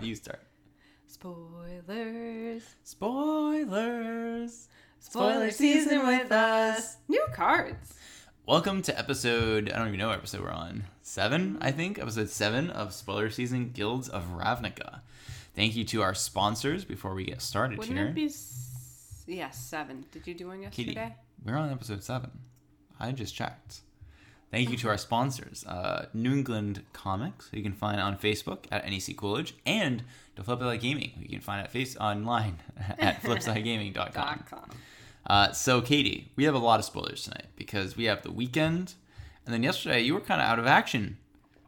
You start. Spoilers. Spoilers. Spoiler season with us. New cards. Welcome to episode, I don't even know what episode we're on. Seven, I think. Episode seven of Spoiler Season Guilds of Ravnica. Thank you to our sponsors before we get started Wouldn't here. it be? S- yeah, seven. Did you do one Katie, yesterday? we're on episode seven. I just checked. Thank you to our sponsors, uh, New England Comics, who you can find on Facebook at NEC Coolidge, and to Flipside Gaming, who you can find at face online at flipsidegaming.com. Uh, so, Katie, we have a lot of spoilers tonight because we have the weekend, and then yesterday you were kind of out of action,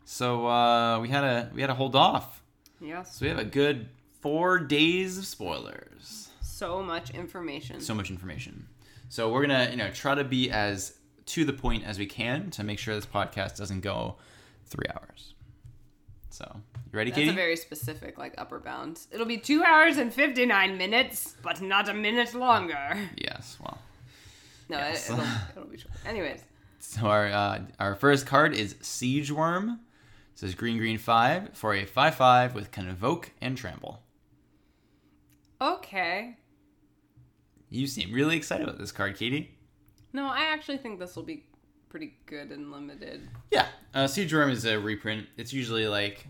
so uh, we had to we had to hold off. Yes. So we have a good four days of spoilers. So much information. So much information. So we're gonna you know try to be as to the point as we can to make sure this podcast doesn't go three hours. So you ready, That's Katie? a very specific, like upper bound. It'll be two hours and fifty nine minutes, but not a minute longer. yes. Well. No, Yes. it, it'll, it'll be short. Anyways, So our uh, our first card is Siege Worm. It says green green five for a five five with convoke and trample. okay. You seem really excited about this card, Katie. No, I actually think this will be pretty good and limited. Yeah, uh, Siege Worm is a reprint. It's usually like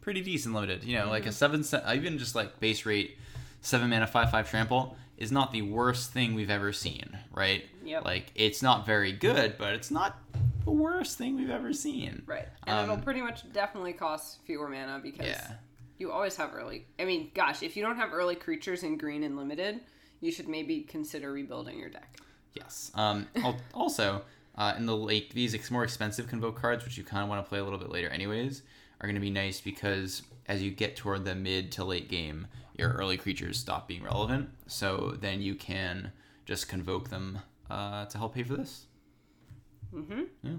pretty decent limited. You know, like a seven, se- uh, even just like base rate seven mana five five trample is not the worst thing we've ever seen, right? Yep. Like it's not very good, but it's not the worst thing we've ever seen. Right. And Um, it'll pretty much definitely cost fewer mana because Yeah. you always have early. I mean, gosh, if you don't have early creatures in green and limited, you should maybe consider rebuilding your deck. Yes. Um, also, uh, in the late, these ex- more expensive convoke cards, which you kind of want to play a little bit later, anyways, are going to be nice because as you get toward the mid to late game, your early creatures stop being relevant. So then you can just convoke them uh, to help pay for this. Mm-hmm. Yeah.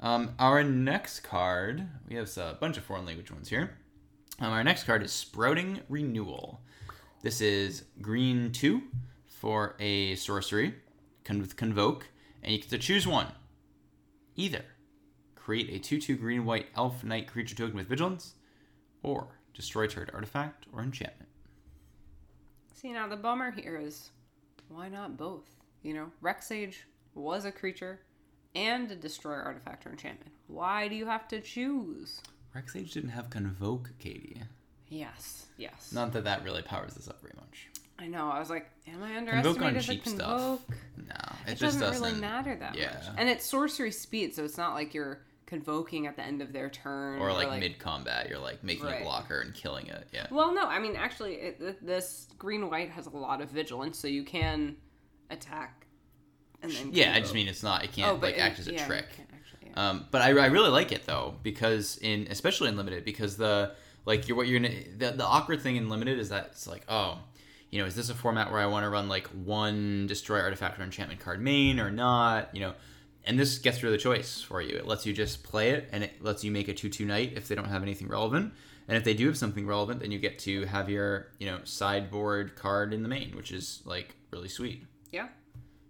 Um, our next card, we have a bunch of foreign language ones here. Um, our next card is Sprouting Renewal. This is green two for a sorcery con- with convoke, and you get to choose one. Either create a 2 2 green white elf knight creature token with vigilance, or destroy target artifact or enchantment. See, now the bummer here is why not both? You know, Rexage was a creature and a destroy artifact or enchantment. Why do you have to choose? Rexage didn't have convoke, Katie. Yes, yes. Not that that really powers this up very much. I know. I was like, am I Convoke on underestimated the cheap stuff. convoke? No, it, It, just doesn't, doesn't really matter that yeah. much. And it's sorcery speed, so it's not like you're convoking at the end of their turn. or like, mid combat, you're like making Right. a blocker and killing it. Yeah. Well, no, I mean actually, it, this green white has a lot of vigilance, so you can attack. And then Yeah, I just mean it's not. It Oh, can't but like it- act as a yeah, trick. actually, yeah. Um, but I, I really like it though because in especially in limited because the like you're what you're gonna the, the awkward thing in limited is that it's like oh you know is this a format where I want to run like one destroy artifact or enchantment card main or not you know and this gets rid of the choice for you it lets you just play it and it lets you make a two two knight if they don't have anything relevant and if they do have something relevant then you get to have your you know sideboard card in the main which is like really sweet yeah.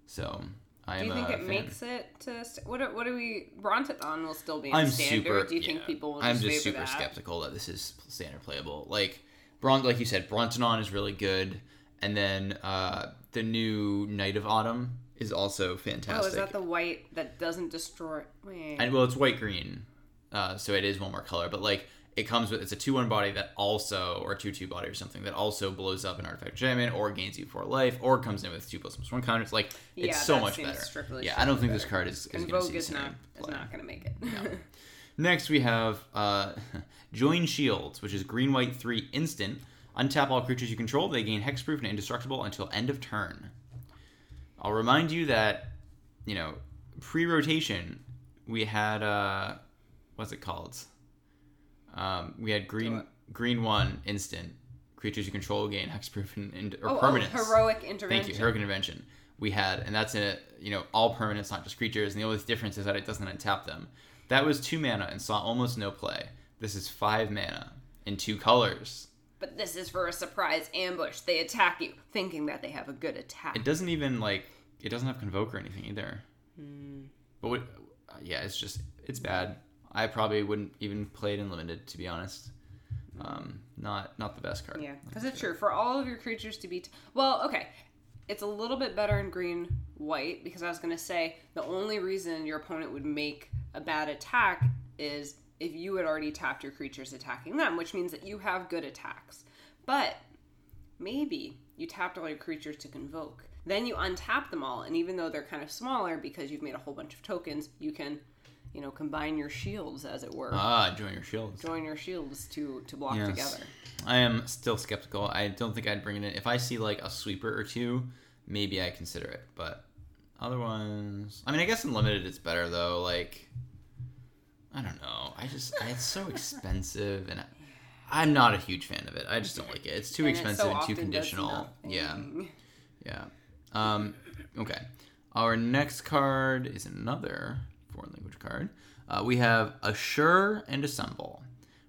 so I Do you think it fan. makes it to st- what? Do, what do we? Brontodon will still be in I'm standard. super. do you think people will I'm just, super that? skeptical that this is standard playable. Like Bron, like you said, Brontodon is really good, and then uh, the new Knight of Autumn is also fantastic. Oh, is that the white that doesn't destroy? Wait. and well, it's white green, uh, so it is one more color. But like it comes with it's a two one body that also or two two body or something that also blows up an artifact enchantment or gains you four life or comes in with two plus plus one counters. Like it's Yeah, so much better. yeah, I don't think this card is, is going to see is not same is not going to make it. Next, we have uh, Join Shields, which is green white three instant. Untap all creatures you control. They gain hexproof and indestructible until end of turn. I'll remind you that, you know, pre-rotation, we had uh, what's it called? Um, we had green green one instant creatures you control gain hexproof and, and or oh, oh, permanence. heroic intervention. Thank you, heroic intervention. We had, and that's in a you know all permanents, not just creatures. And the only difference is that it doesn't untap them. That was two mana and saw almost no play. This is five mana in two colors. But this is for a surprise ambush. They attack you, thinking that they have a good attack. It doesn't even like it doesn't have convoke or anything either. Hmm. But what, yeah, it's just it's bad. I probably wouldn't even play it in limited to be honest. Um, not not the best card. Yeah, because it's true for all of your creatures to be. T- well, okay, it's a little bit better in green white because I was gonna say the only reason your opponent would make a bad attack is if you had already tapped your creatures attacking them, which means that you have good attacks. But maybe you tapped all your creatures to convoke. Then you untap them all, and even though they're kind of smaller because you've made a whole bunch of tokens, you can, you know, combine your shields, as it were. Ah, join your shields. Join your shields to to block Yes. together. I am still skeptical. I don't think I'd bring it in. If I see like a sweeper or two, maybe I consider it. But otherwise, I mean, I guess in limited it's better though. Like, I don't know. I just it's so expensive, and I, I'm not a huge fan of it. I just don't like it. It's too And it so expensive and too conditional. Yeah, yeah. Um, okay. Our next card is another foreign language card. Uh, we have Assure and Assemble,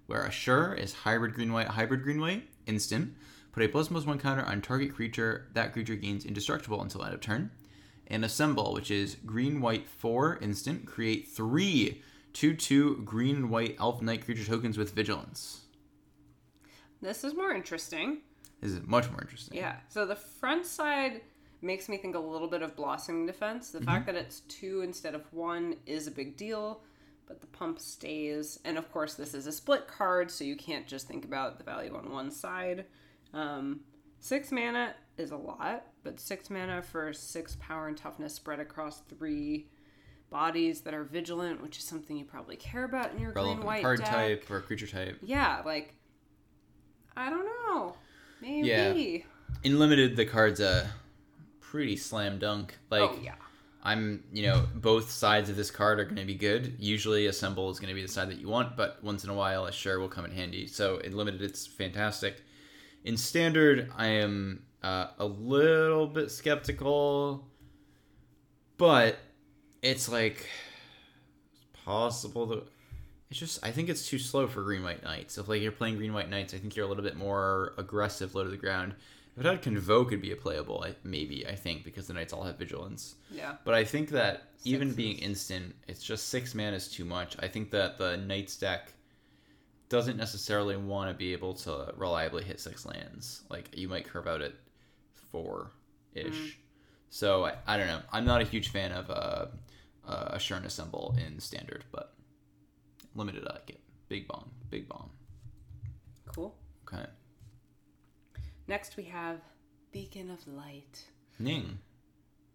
where Assure is hybrid green white, hybrid green white, instant. Put a plus plus one counter on target creature. That creature gains indestructible until end of turn. And Assemble, which is green white four instant. Create three two two green and white elf knight creature tokens with vigilance. This is more interesting. This is much more interesting. Yeah. So the front side makes me think a little bit of blossoming defense. The fact that it's two instead of one is a big deal, but the pump stays. And of course, this is a split card, so you can't just think about the value on one side. Um, six mana is a lot, but six mana for six power and toughness spread across three bodies that are vigilant, which is something you probably care about in your Relevant green white card deck. type or creature type. Yeah, like I don't know. Maybe. Yeah. in limited the card's a pretty slam dunk like oh yeah. i'm you know both sides of this card are going to be good usually assemble is going to be the side that you want but once in a while Assure will come in handy so in limited it's fantastic in standard i am uh, a little bit skeptical but it's like possible to it's just I think it's too slow for green white knights. If like you're playing green white knights, I think you're a little bit more aggressive, low to the ground. If it had convoke, it'd be a playable. Maybe I think because the knights all have vigilance. Yeah. But I think that even being instant, it's just six mana is too much. I think that the knights deck doesn't necessarily want to be able to reliably hit six lands. Like you might curve out at four ish. Mm-hmm. So I, I don't know. I'm not a huge fan of uh, uh, Assure and Assemble in standard, but limited I like it. Big bomb, big bomb. Cool. Okay. Next we have Beacon of Light. Ning.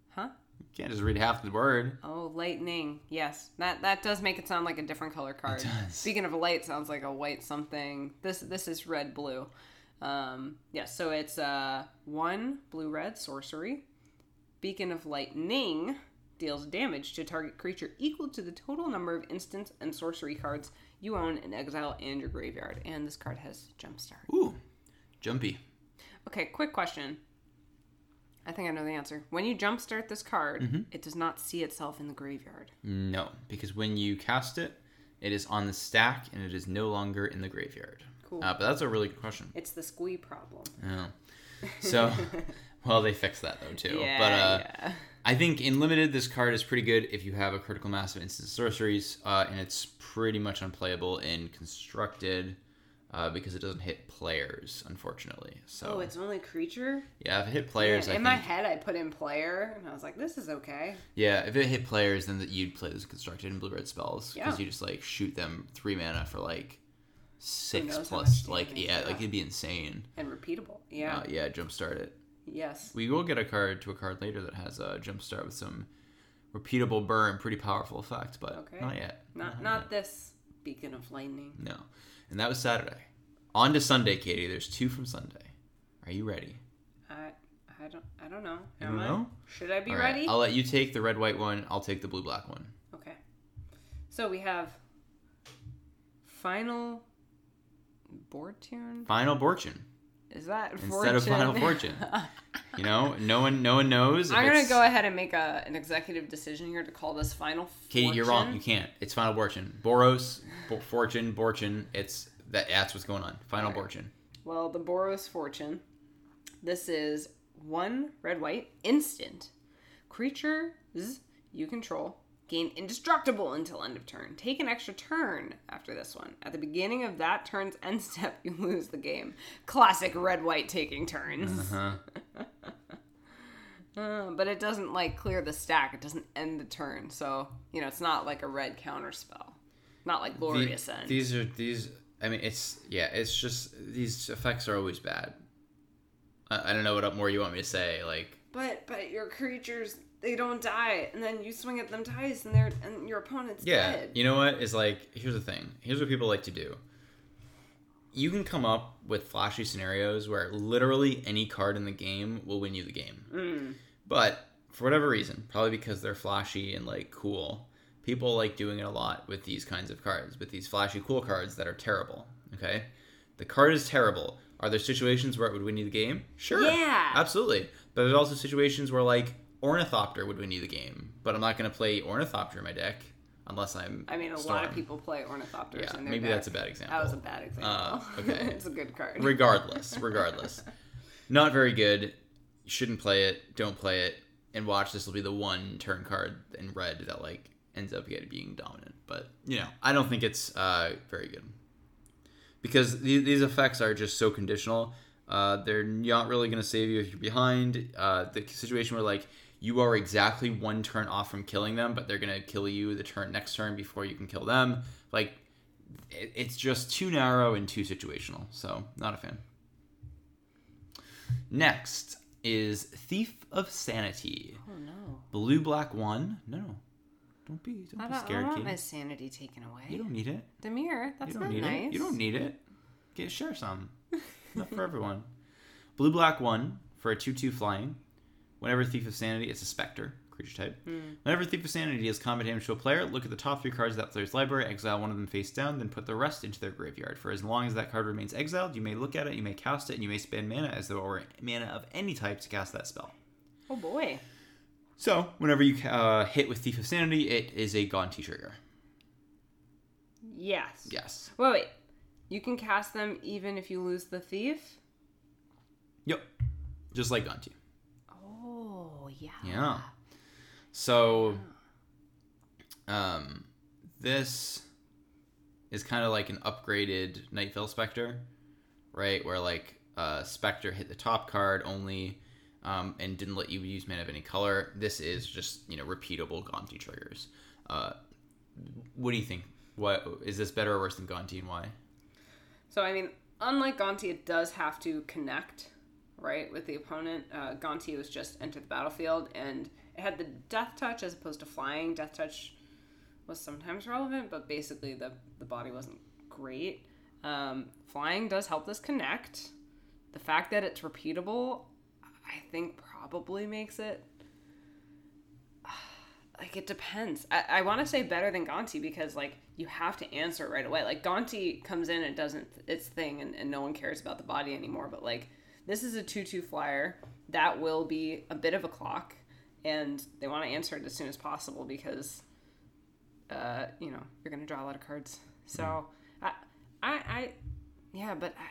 Huh? You can't just read half the word. Oh, lightning. Yes, that that does make it sound like a different color card. It does. Speaking of light, sounds like a white something. This this is red blue. Um, yeah, so it's uh one blue red sorcery. Beacon of Lightning deals damage to target creature equal to the total number of instants and sorcery cards you own in exile and your graveyard. And this card has jumpstart. Ooh, jumpy. Okay, quick question. I think I know the answer. When you jumpstart this card, Mm-hmm. it does not see itself in the graveyard. No, because when you cast it, it is on the stack and it is no longer in the graveyard. Cool. Uh, but that's a really good question. It's the squee problem. Yeah. So, well, they fixed that though too. Yeah, but uh, yeah. I think in limited, this card is pretty good if you have a critical mass of instant sorceries, uh, and it's pretty much unplayable in constructed uh, because it doesn't hit players, unfortunately. So Oh, it's only creature? yeah, if it hit players, Yeah, in think my head, I put in player, and I was like, this is okay. yeah, if it hit players, then that you'd play those constructed and blue red spells because Yeah. you just like shoot them three mana for like six plus, like yeah, yeah. like it'd be insane. And repeatable. Yeah. Uh, yeah, jumpstart it. Yes. We will get a card to a card later that has a jumpstart with some repeatable burn, pretty powerful effect, but Okay. not yet. Not not this beacon of lightning. No. And that was Saturday. On to Sunday, Katie. There's two from Sunday. Are you ready? I I don't I don't know. You Am don't I? know? Should I be right, ready? I'll let you take the red white one. I'll take the blue black one. Okay. So we have final board tune. Final fortune Is that instead of final fortune. You know, no one, no one knows. I'm gonna go ahead and make a, an executive decision here to call this final. Katie, you're wrong. You can't. It's final fortune. Boros, Bo- fortune, fortune. It's that. That's what's going on. Final right. fortune. Well, the Boros Fortune. This is one red white instant. Creatures you control Gain indestructible until end of turn. Take an extra turn after this one. At the beginning of that turn's end step, you lose the game. Classic red white taking turns. Uh-huh. Uh, but it doesn't like clear the stack. It doesn't end the turn. So you know it's not like a red counter spell. Not like glorious The- end. These are these. I mean, it's yeah. It's just these effects are always bad. I, I don't know what more you want me to say. Like, But but your creatures they don't die, and then you swing at them twice, and they're and your opponent's yeah, dead. you know what is like. Here's the thing. Here's what people like to do. You can come up with flashy scenarios where literally any card in the game will win you the game. Mm. But for whatever reason, probably because they're flashy and like cool, people like doing it a lot with these kinds of cards, with these flashy cool cards that are terrible. Okay? The card is terrible. Are there situations where it would win you the game? Sure. Yeah. Absolutely. But there's also situations where like Ornithopter would win you the game. But I'm not gonna play Ornithopter in my deck unless I'm I mean, a lot of people play ornithopters. Yeah, in their maybe deck. that's a bad example. That was a bad example. Uh, okay. it's a good card. regardless regardless not very good you shouldn't play it don't play it and watch this will be the one turn card in red that like ends up getting being dominant but you know i don't think it's uh, very good because the- these effects are just so conditional uh, they're not really going to save you if you're behind uh, the situation where like you are exactly one turn off from killing them but they're going to kill you the turn next turn before you can kill them like it- it's just too narrow and too situational. So, not a fan. Next is Thief of Sanity. oh no! Blue black one. No. Don't be don't I be don't, I scared, don't want my sanity taken away. You don't need it. the mirror. That's need nice. it. You don't need it. Get share some. Not for everyone. Blue black one for a two two flying. Whenever Thief of Sanity, it's a specter creature type. Hmm. Whenever Thief of Sanity deals combat damage to a player, look at the top three cards of that player's library, exile one of them face down, then put the rest into their graveyard. For as long as that card remains exiled, you may look at it, you may cast it, and you may spend mana as though it were mana of any type to cast that spell. Oh boy. So, whenever you uh, hit with Thief of Sanity, it is a Gonti trigger. Yes. Yes. Wait, wait. You can cast them even if you lose the thief. Yep. Just like Gonti. Yeah. Yeah. So, um, this is kind of like an upgraded Nightveil Spectre, right? Where like uh, Spectre hit the top card only, um, and didn't let you use mana of any color. This is just you know repeatable Gonti triggers. Uh, what do you think? What is this better or worse than Gonti, and why? So I mean, unlike Gonti, it does have to connect, right, with the opponent. Uh, Gonti was just enter the battlefield, and it had the death touch as opposed to flying. Death touch was sometimes relevant, but basically the the body wasn't great. Um, flying does help this connect. The fact that it's repeatable, I think, probably makes it. Like it depends. I, I want to say better than Gonti because like you have to answer it right away. Like Gonti comes in and doesn't its thing and, and no one cares about the body anymore. But like this is a two two flyer that will be a bit of a clock, and they want to answer it as soon as possible because, uh, you know, you're gonna draw a lot of cards. So I I I yeah, but uh,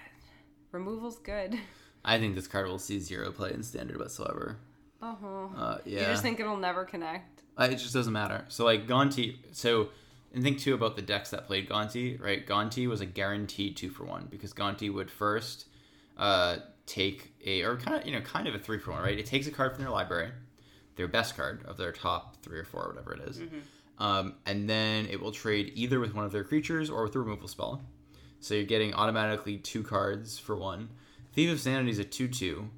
removal's good. I think this card will see zero play in standard whatsoever. Uh-huh. Uh, yeah. You just think it'll never connect. Uh, it just doesn't matter. So like Gonti, so and think too about the decks that played Gonti, right? Gonti was a guaranteed two for one because Gonti would first uh, take a or kind of you know kind of a three for one, right? It takes a card from their library, their best card of their top three or four, or whatever it is. Um, and then it will trade either with one of their creatures or with a removal spell. So you're getting automatically two cards for one. Thief of Sanity is a two-two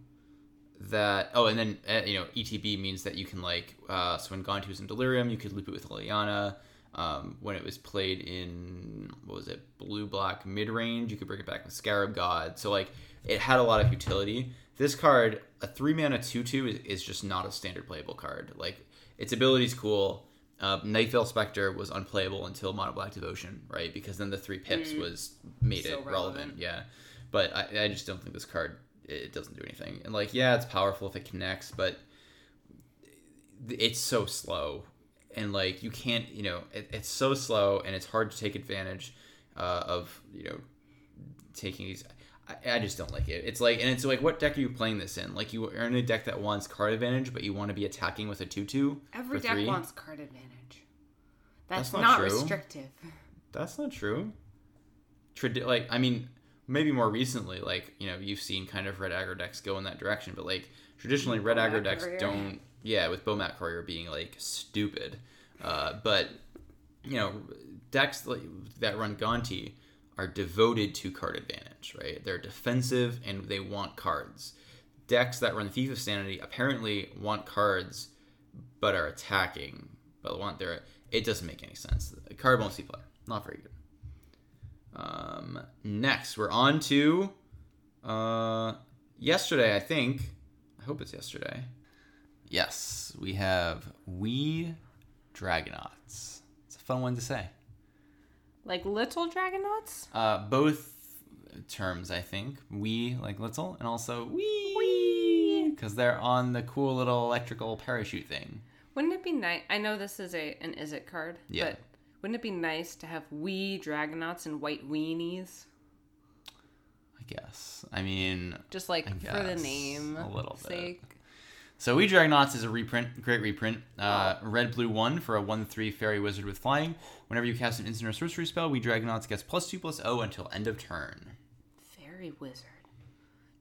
that oh and then uh, you know etb means that you can like uh so when gonti was in delirium you could loop it with liliana um when it was played in what was it blue black mid-range you could bring it back with scarab god so like it had a lot of utility this card a three mana 2-2 is, is just not a standard playable card like its ability's cool uh, Spectre was unplayable until Mono Black Devotion, right? Because then the three pips was made So it relevant. relevant. yeah. But I, I just don't think this card it doesn't do anything. And like, yeah, it's powerful if it connects, but it's so slow, and like you can't, you know, it, it's so slow, and it's hard to take advantage uh, of, you know, taking these. I, I just don't like it. It's like, and it's like, what deck are you playing this in? Like, you are in a deck that wants card advantage, but you want to be attacking with a two-two. Every deck three? wants card advantage. That's, That's not not, restrictive. That's not true. Tradi- like I mean, maybe more recently, like you know, you've seen kind of red aggro decks go in that direction, but like traditionally, red Bomat aggro decks don't. Yeah, with Bomat Courier being like stupid, uh, but you know, decks like, that run Gonti are devoted to card advantage, right? They're defensive and they want cards. Decks that run Thief of Sanity apparently want cards, but are attacking, but want their. It doesn't make any sense. Card won't see play. Not very good. Um, next, we're on to uh, yesterday, I think. I hope it's yesterday. Yes, we have Wee Dragonauts. It's a fun one to say. Like little dragonauts? Uh, both terms, I think. We, like little, and also we, because they're on the cool little electrical parachute thing. Wouldn't it be nice? I know this is a an Izzet card, Yeah. but wouldn't it be nice to have wee dragonauts and white weenies? I guess. I mean, Just like for the name a little bit. So Wee Dragonauts is a reprint, great reprint. Uh, red blue one for a one three fairy wizard with flying. Whenever you cast an instant or sorcery spell, Wee Dragonauts gets plus two plus O until end of turn. Fairy wizard.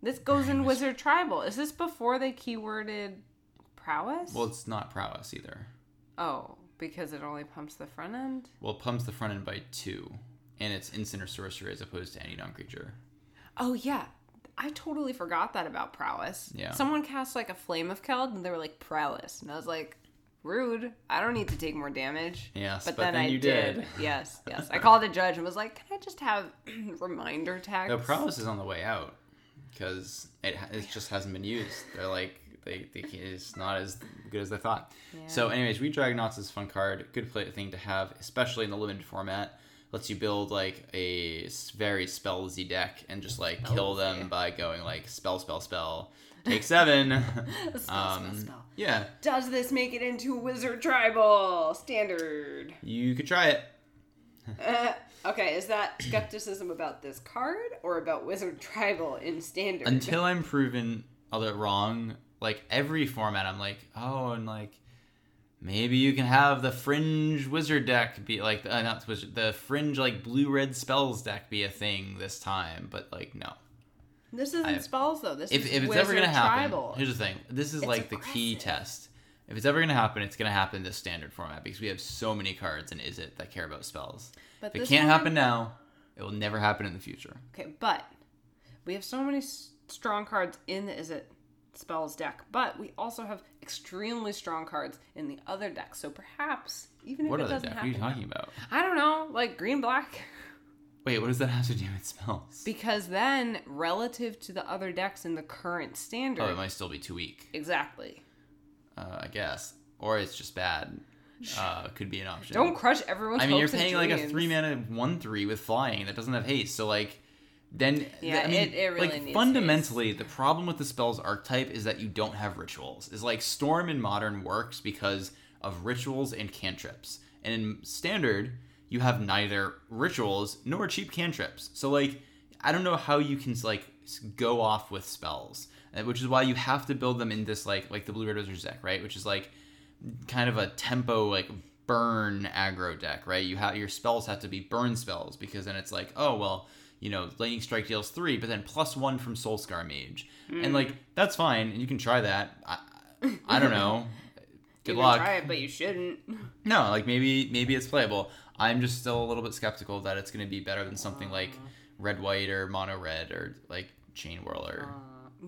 This goes in wizard tribal. Is this before they keyworded prowess? Well, it's not prowess either. oh, because it only pumps the front end. Well, it pumps the front end by two, and it's instant or sorcery as opposed to any non creature. Oh yeah, I totally forgot that about prowess. Yeah. Someone cast like a flame of Keld and they were like prowess, and I was like, rude. I don't need to take more damage. Yes, but, but then, then I you did. did. Yes, yes. I called a judge and was like, can I just have reminder tags? No, prowess is on the way out because it, it just hasn't been used. They're like they, they it's not as good as they thought. So, anyways, Read Dragonauts is a fun card, good play thing to have, especially in the limited format. Lets you build like a very spellsy deck and just like kill them by going like spell, spell, spell. Take seven. spell, um, spell. Yeah, Does this make it into wizard tribal standard? you could try it. Uh, okay, is that skepticism about this card or about wizard tribal in standard? until I'm proven other wrong, like every format, I'm like, oh, and like maybe you can have the fringe wizard deck be like, uh, not wizard, the fringe like blue red spells deck be a thing this time, but like no. this isn't I- spells though. This If, is if it's ever gonna happen, tribal. here's the thing: this is It's like the key test. If it's ever gonna happen, it's gonna happen in this standard format because we have so many cards in Izzet that care about spells. But if it can't happen now, it will never happen in the future. Okay, but we have so many strong cards in the Izzet Spells deck, but we also have extremely strong cards in the other deck. So perhaps, even if What it other doesn't deck? What are you happen, talking about? I don't know, like green black, Wait, what does that have to do with spells? because then relative to the other decks in the current standard, Oh, it might still be too weak. exactly. uh, I guess, or it's just bad. Uh, could be an option. Don't crush everyone's. I mean, you're paying like a three mana one three with flying that doesn't have haste, so like, then Yeah, I mean, it- it really like fundamentally, the problem with the spells archetype is that you don't have rituals. Is like Storm in Modern works because of rituals and cantrips, and in Standard you have neither rituals nor cheap cantrips. So like, I don't know how you can like go off with spells, uh, which is why you have to build them in this like like the Blue Red Wizards deck, right? Which is like kind of a tempo like burn aggro deck, right? You have your spells have to be burn spells because then it's like, oh well, you know, lightning strike deals three, but then plus one from Soulscar Mage, and hmm. like that's fine, and you can try that. I, I don't know. Good You can luck. Try it, but you shouldn't. No, like maybe maybe it's playable. I'm just still a little bit skeptical that it's going to be better than something like red white or mono red or like Chainwhirler.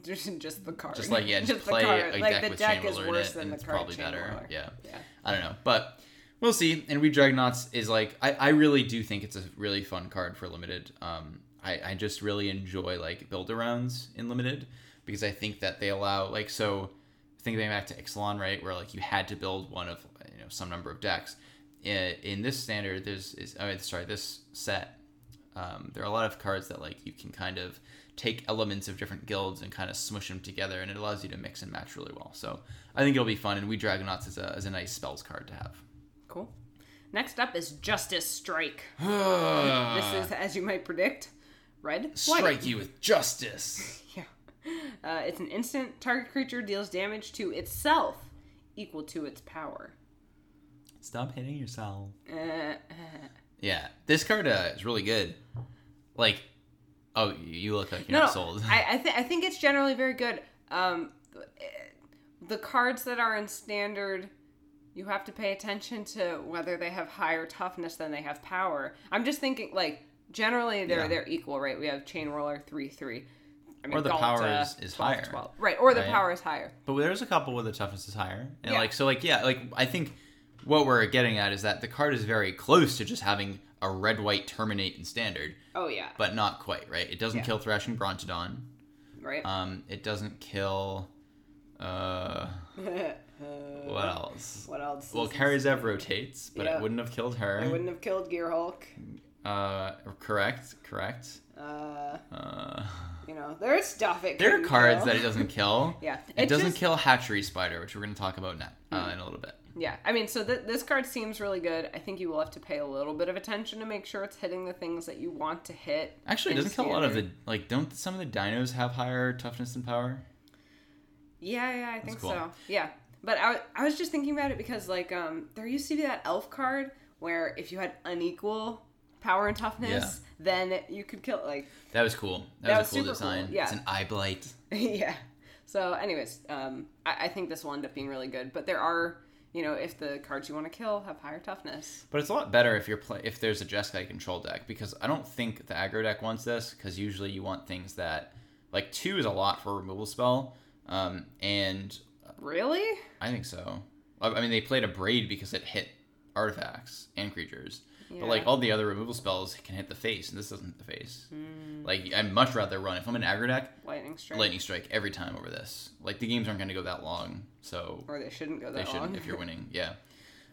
Just, just the card. just like yeah, just, the play a like deck the with deck chain is whirler in worse it, than and the it's probably better. Whirler. Yeah. Yeah. I don't know, but we'll see. And Read Dragonauts is like I, I really do think it's a really fun card for limited. Um, I, I just really enjoy like build arounds in limited because I think that they allow like so thinking back to Ixalan right where like you had to build one of you know some number of decks. In, in this standard, there's is oh, sorry this set. Um, there are a lot of cards that like you can kind of take elements of different guilds and kind of smush them together, and it allows you to mix and match really well. So I think it'll be fun, and Wee Dragonauts is a, is a nice spells card to have. Cool. Next up is Justice Strike. this this is, as you might predict, red. white. strike you with justice. Yeah. Uh, it's an instant. Target creature deals damage to itself equal to its power. Stop hitting yourself. Uh, Yeah, this card uh, is really good. Like, oh, you look like you're no, not sold. I I, th- I think it's generally very good. Um, the cards that are in standard, you have to pay attention to whether they have higher toughness than they have power. I'm just thinking like generally they're Yeah. they're equal, right? We have Chainwhirler three three. I mean, Or the Ghalta, power is- is 12, higher. 12. right? Or the Right. power is higher. But there's a couple where the toughness is higher, and Yeah. like so, like yeah, like I think what we're getting at is that the card is very close to just having a red white terminate in standard, Oh yeah, but not quite right. It doesn't Yeah. kill Thrashing Brontodon. right. Um, it doesn't kill. Uh, what else? What else? Well, is- Kari Zev rotates, but Yeah. it wouldn't have killed I her. wouldn't have killed Gearhulk. Uh, correct, correct. Uh, Uh, you know, there's stuff it. there are cards kill. that it doesn't kill. Yeah, It, doesn't just- Hmm. kill Hatchery Spider, which we're going to talk about now uh, in a little bit. Yeah, I mean, so th- this card seems really good. I think you will have to pay a little bit of attention to make sure it's hitting the things that you want to hit. Actually, it doesn't kill a lot of the like. Don't some of the dinos have higher toughness and power? Yeah, yeah, I think cool. so. Yeah, but I, I was just thinking about it because like um there used to be that elf card where if you had unequal power and toughness, then you could kill like That was cool. That, That was, was a cool super cool, design. yeah. It's an eye blight. yeah. So, anyways, um, I, I think this will end up being really good. But there are, you know, if the cards you want to kill have higher toughness. But it's a lot better if you're play if there's a Jeskai control deck because I don't think the aggro deck wants this because usually you want things that like two is a lot for a removal spell, um, and Really? I think so. I mean, they played Abrade because it hit artifacts and creatures. But like all the other removal spells can hit the face, and this doesn't hit the face. Hmm. Like I'd much rather run if I'm an aggro deck, Lightning strike. lightning strike every time over this. Like the games aren't going to go that long, so Or they shouldn't go that they shouldn't long. if you're winning. Yeah.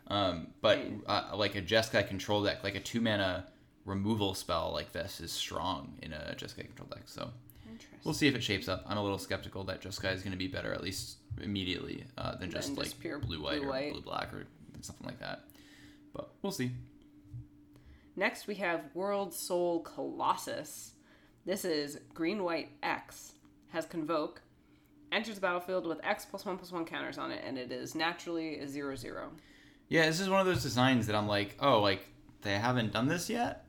Um, but uh, like a Jeskai control deck, like a two mana removal spell like this is strong in a Jeskai control deck. So Interesting. we'll see if it shapes up. I'm a little skeptical that Jeskai is going to be better at least immediately uh, than just like just pure blue white or blue black or something like that. But we'll see. Next, we have Worldsoul Colossus. This is green white X, has Convoke, enters the battlefield with X plus 1 plus 1 counters on it, and it is naturally a 0 0. Yeah, this is one of those designs that I'm like, oh, like they haven't done this yet.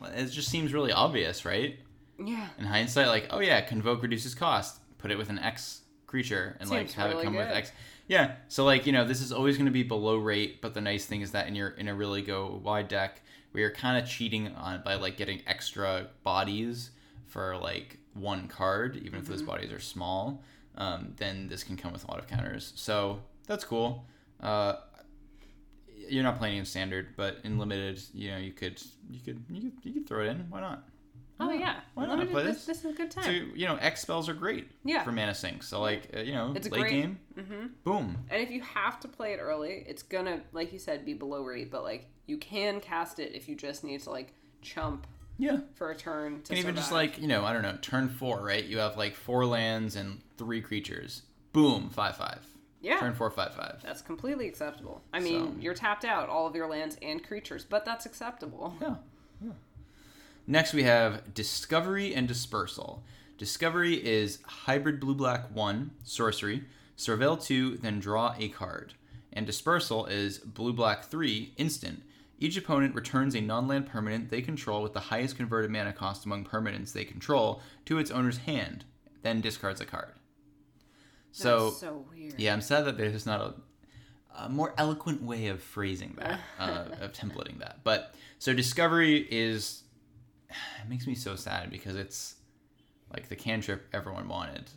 It just seems really obvious, right? Yeah. in hindsight, like, oh yeah, convoke reduces cost. Put it with an X creature and like have really it come with. X. Yeah. So like, you know, this is always gonna be below rate, but the nice thing is that in your in a really go wide deck, where you're kinda cheating on by like getting extra bodies for like one card, even if those Mm-hmm. bodies are small, um, then this can come with a lot of counters. So that's cool. Uh you're not playing in standard, but in limited, you know, you could you could you could, you could throw it in. Why not? Oh, yeah. Why not Limited- play this? this? Is a good time. So you know, X spells are great. Yeah. For mana sink. So like uh, you know, It's a late great- game, hmm boom. And if you have to play it early, it's gonna, like you said, be below rate, but like you can cast it if you just need to like chump Yeah. for a turn to And even just survive. like you know, I don't know, turn four, right? You have like four lands and three creatures. Boom, five five. yeah, Turn four, five five. that's completely acceptable. I mean, So- you're tapped out all of your lands and creatures, but that's acceptable. Yeah. Next we have Discovery and Dispersal. Discovery is hybrid blue black one sorcery, surveil two, then draw a card. And Dispersal is blue black three instant. Each opponent returns a non-land permanent they control with the highest converted mana cost among permanents they control to its owner's hand, then discards a card. So That's so weird. yeah, I'm sad that there's not a, a more eloquent way of phrasing that, uh, of templating that. But so discovery is it makes me so sad because it's like the cantrip everyone wanted,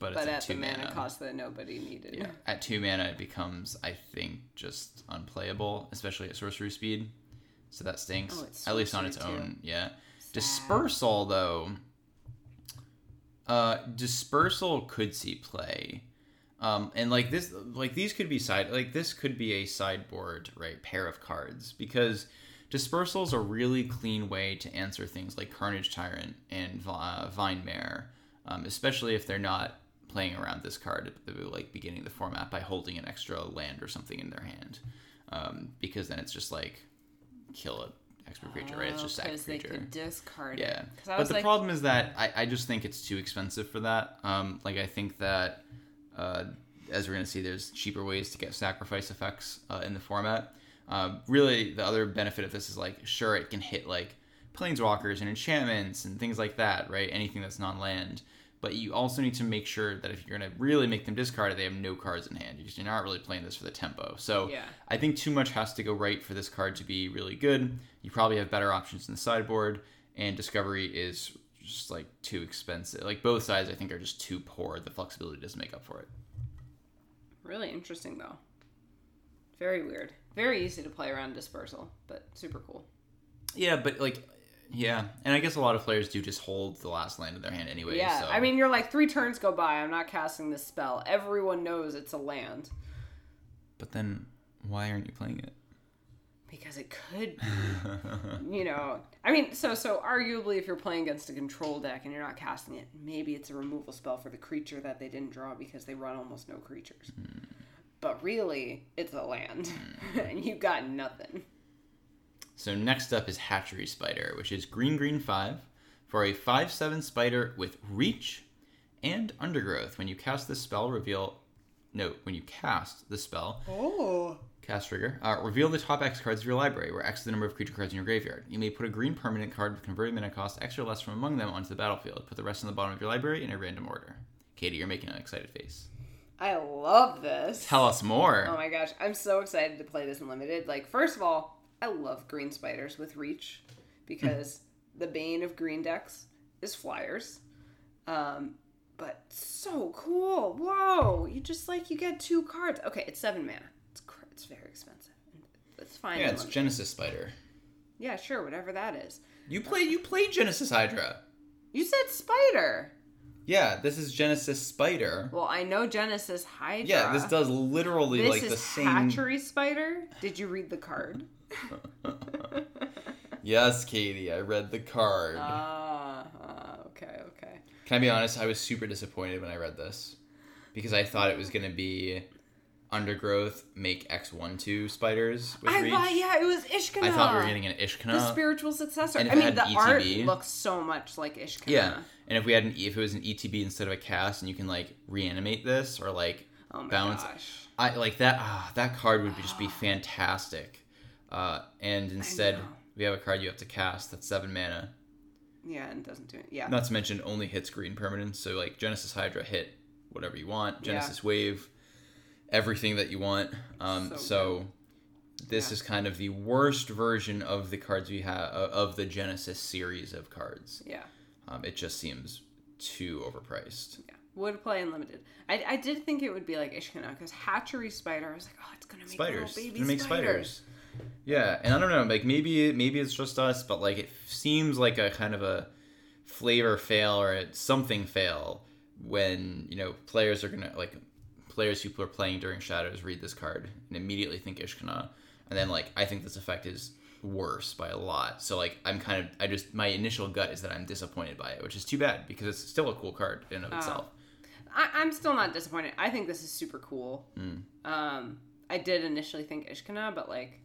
but but at at the two mana mana. cost that nobody needed. Yeah, at two mana it becomes I think just unplayable, especially at sorcery speed. So that stinks. Oh, at least on its too. own. Yeah. Dispersal though. Uh, dispersal could see play. Um, and like this, like these could be side, like this could be a sideboard, right? Pair of cards because dispersal is a really clean way to answer things like Carnage Tyrant and uh, Vine Mare, um, especially if they're not playing around this card at the like beginning of the format by holding an extra land or something in their hand, um, because then it's just like kill a extra creature, right? It's just sack a because Oh, they creature. could discard Yeah, it. I but the like, problem is that I, I just think it's too expensive for that. Um, like I think that uh, as we're gonna see, there's cheaper ways to get sacrifice effects uh, in the format. Um, really, the other benefit of this is like, sure, it can hit like planeswalkers and enchantments and things like that, right? Anything that's non-land. But you also need to make sure that if you're going to really make them discard it, they have no cards in hand you're not really playing this for the tempo. So Yeah. I think too much has to go right for this card to be really good. You probably have better options in the sideboard, and Discovery is just like too expensive. Like both sides, I think, are just too poor. The flexibility doesn't make up for it. Really interesting though. Very weird. Very easy to play around dispersal, but super cool. Yeah, but like, yeah, and I guess a lot of players do just hold the last land in their hand anyway. Yeah, so. I mean, you're like three turns go by. I'm not casting this spell. Everyone knows it's a land but then why aren't you playing it? because it could be. you know, I mean, so so arguably, if you're playing against a control deck and you're not casting it, maybe it's a removal spell for the creature that they didn't draw because they run almost no creatures. Hmm. But really, it's a land, and you've got nothing. So next up is Hatchery Spider, which is green green five for a five seven spider with reach and undergrowth. When you cast this spell, reveal no, when you cast the spell, Oh. cast trigger, uh, reveal the top X cards of your library, where X is the number of creature cards in your graveyard. You may put a green permanent card with converted mana cost X or less from among them onto the battlefield. Put the rest on the bottom of your library in a random order. Katie, you're making an excited face. I love this. Tell us more. Oh my gosh, I'm so excited to play this in limited. Like, first of all, I love green spiders with reach because the bane of green decks is flyers. Um, but so cool. Whoa, you just like you get two cards. Okay, it's seven mana. It's cr- it's very expensive. It's fine. yeah, it's limited. Genesis Spider. yeah, sure, whatever that is. You play you play Genesis Hydra. You said spider. Yeah, this is Genesis Spider. Well, I know Genesis Hydra. Yeah, this does literally This like the same. hatchery spider. Did you read the card? yes, Katie, I read the card. Ah, ah, okay, okay. Can I be honest? I was super disappointed when I read this because I thought it was gonna be undergrowth make X one two spiders with I reach. thought, yeah, it was Ishkana. I thought we were getting an Ishkana. the spiritual successor. I mean, the an art looks so much like Ishkana. yeah, and if we had an if it was an ETB instead of a cast, and you can like reanimate this or like Oh bounce. gosh. I like that. Ah, that card would just be fantastic. Uh, and instead, we have a card you have to cast that's seven mana. Yeah, and doesn't do it. Yeah. Not to mention, only hits green permanents. So like Genesis Hydra hit whatever you want. Yeah. Genesis Wave, everything that you want. Um, So so this Yeah. is kind of the worst version of the cards we have of the Genesis series of cards. yeah. Um, it just seems too overpriced. Yeah. Would play unlimited. I, I did think it would be like Ishkana because Hatchery Spider. I was like, oh, it's gonna make Spiders. baby make spiders. spiders. Yeah, and I don't know, like maybe maybe it's just us, but like it seems like a kind of a flavor fail or a something fail when you know players are gonna like players who are playing during shadows read this card and immediately think Ishkana, and then like I think this effect is worse by a lot. So like I'm kind of I just my initial gut is that I'm disappointed by it, which is too bad because it's still a cool card in and of itself. I, I'm still not disappointed. I think this is super cool. Mm. Um, I did initially think Ishkana, but like,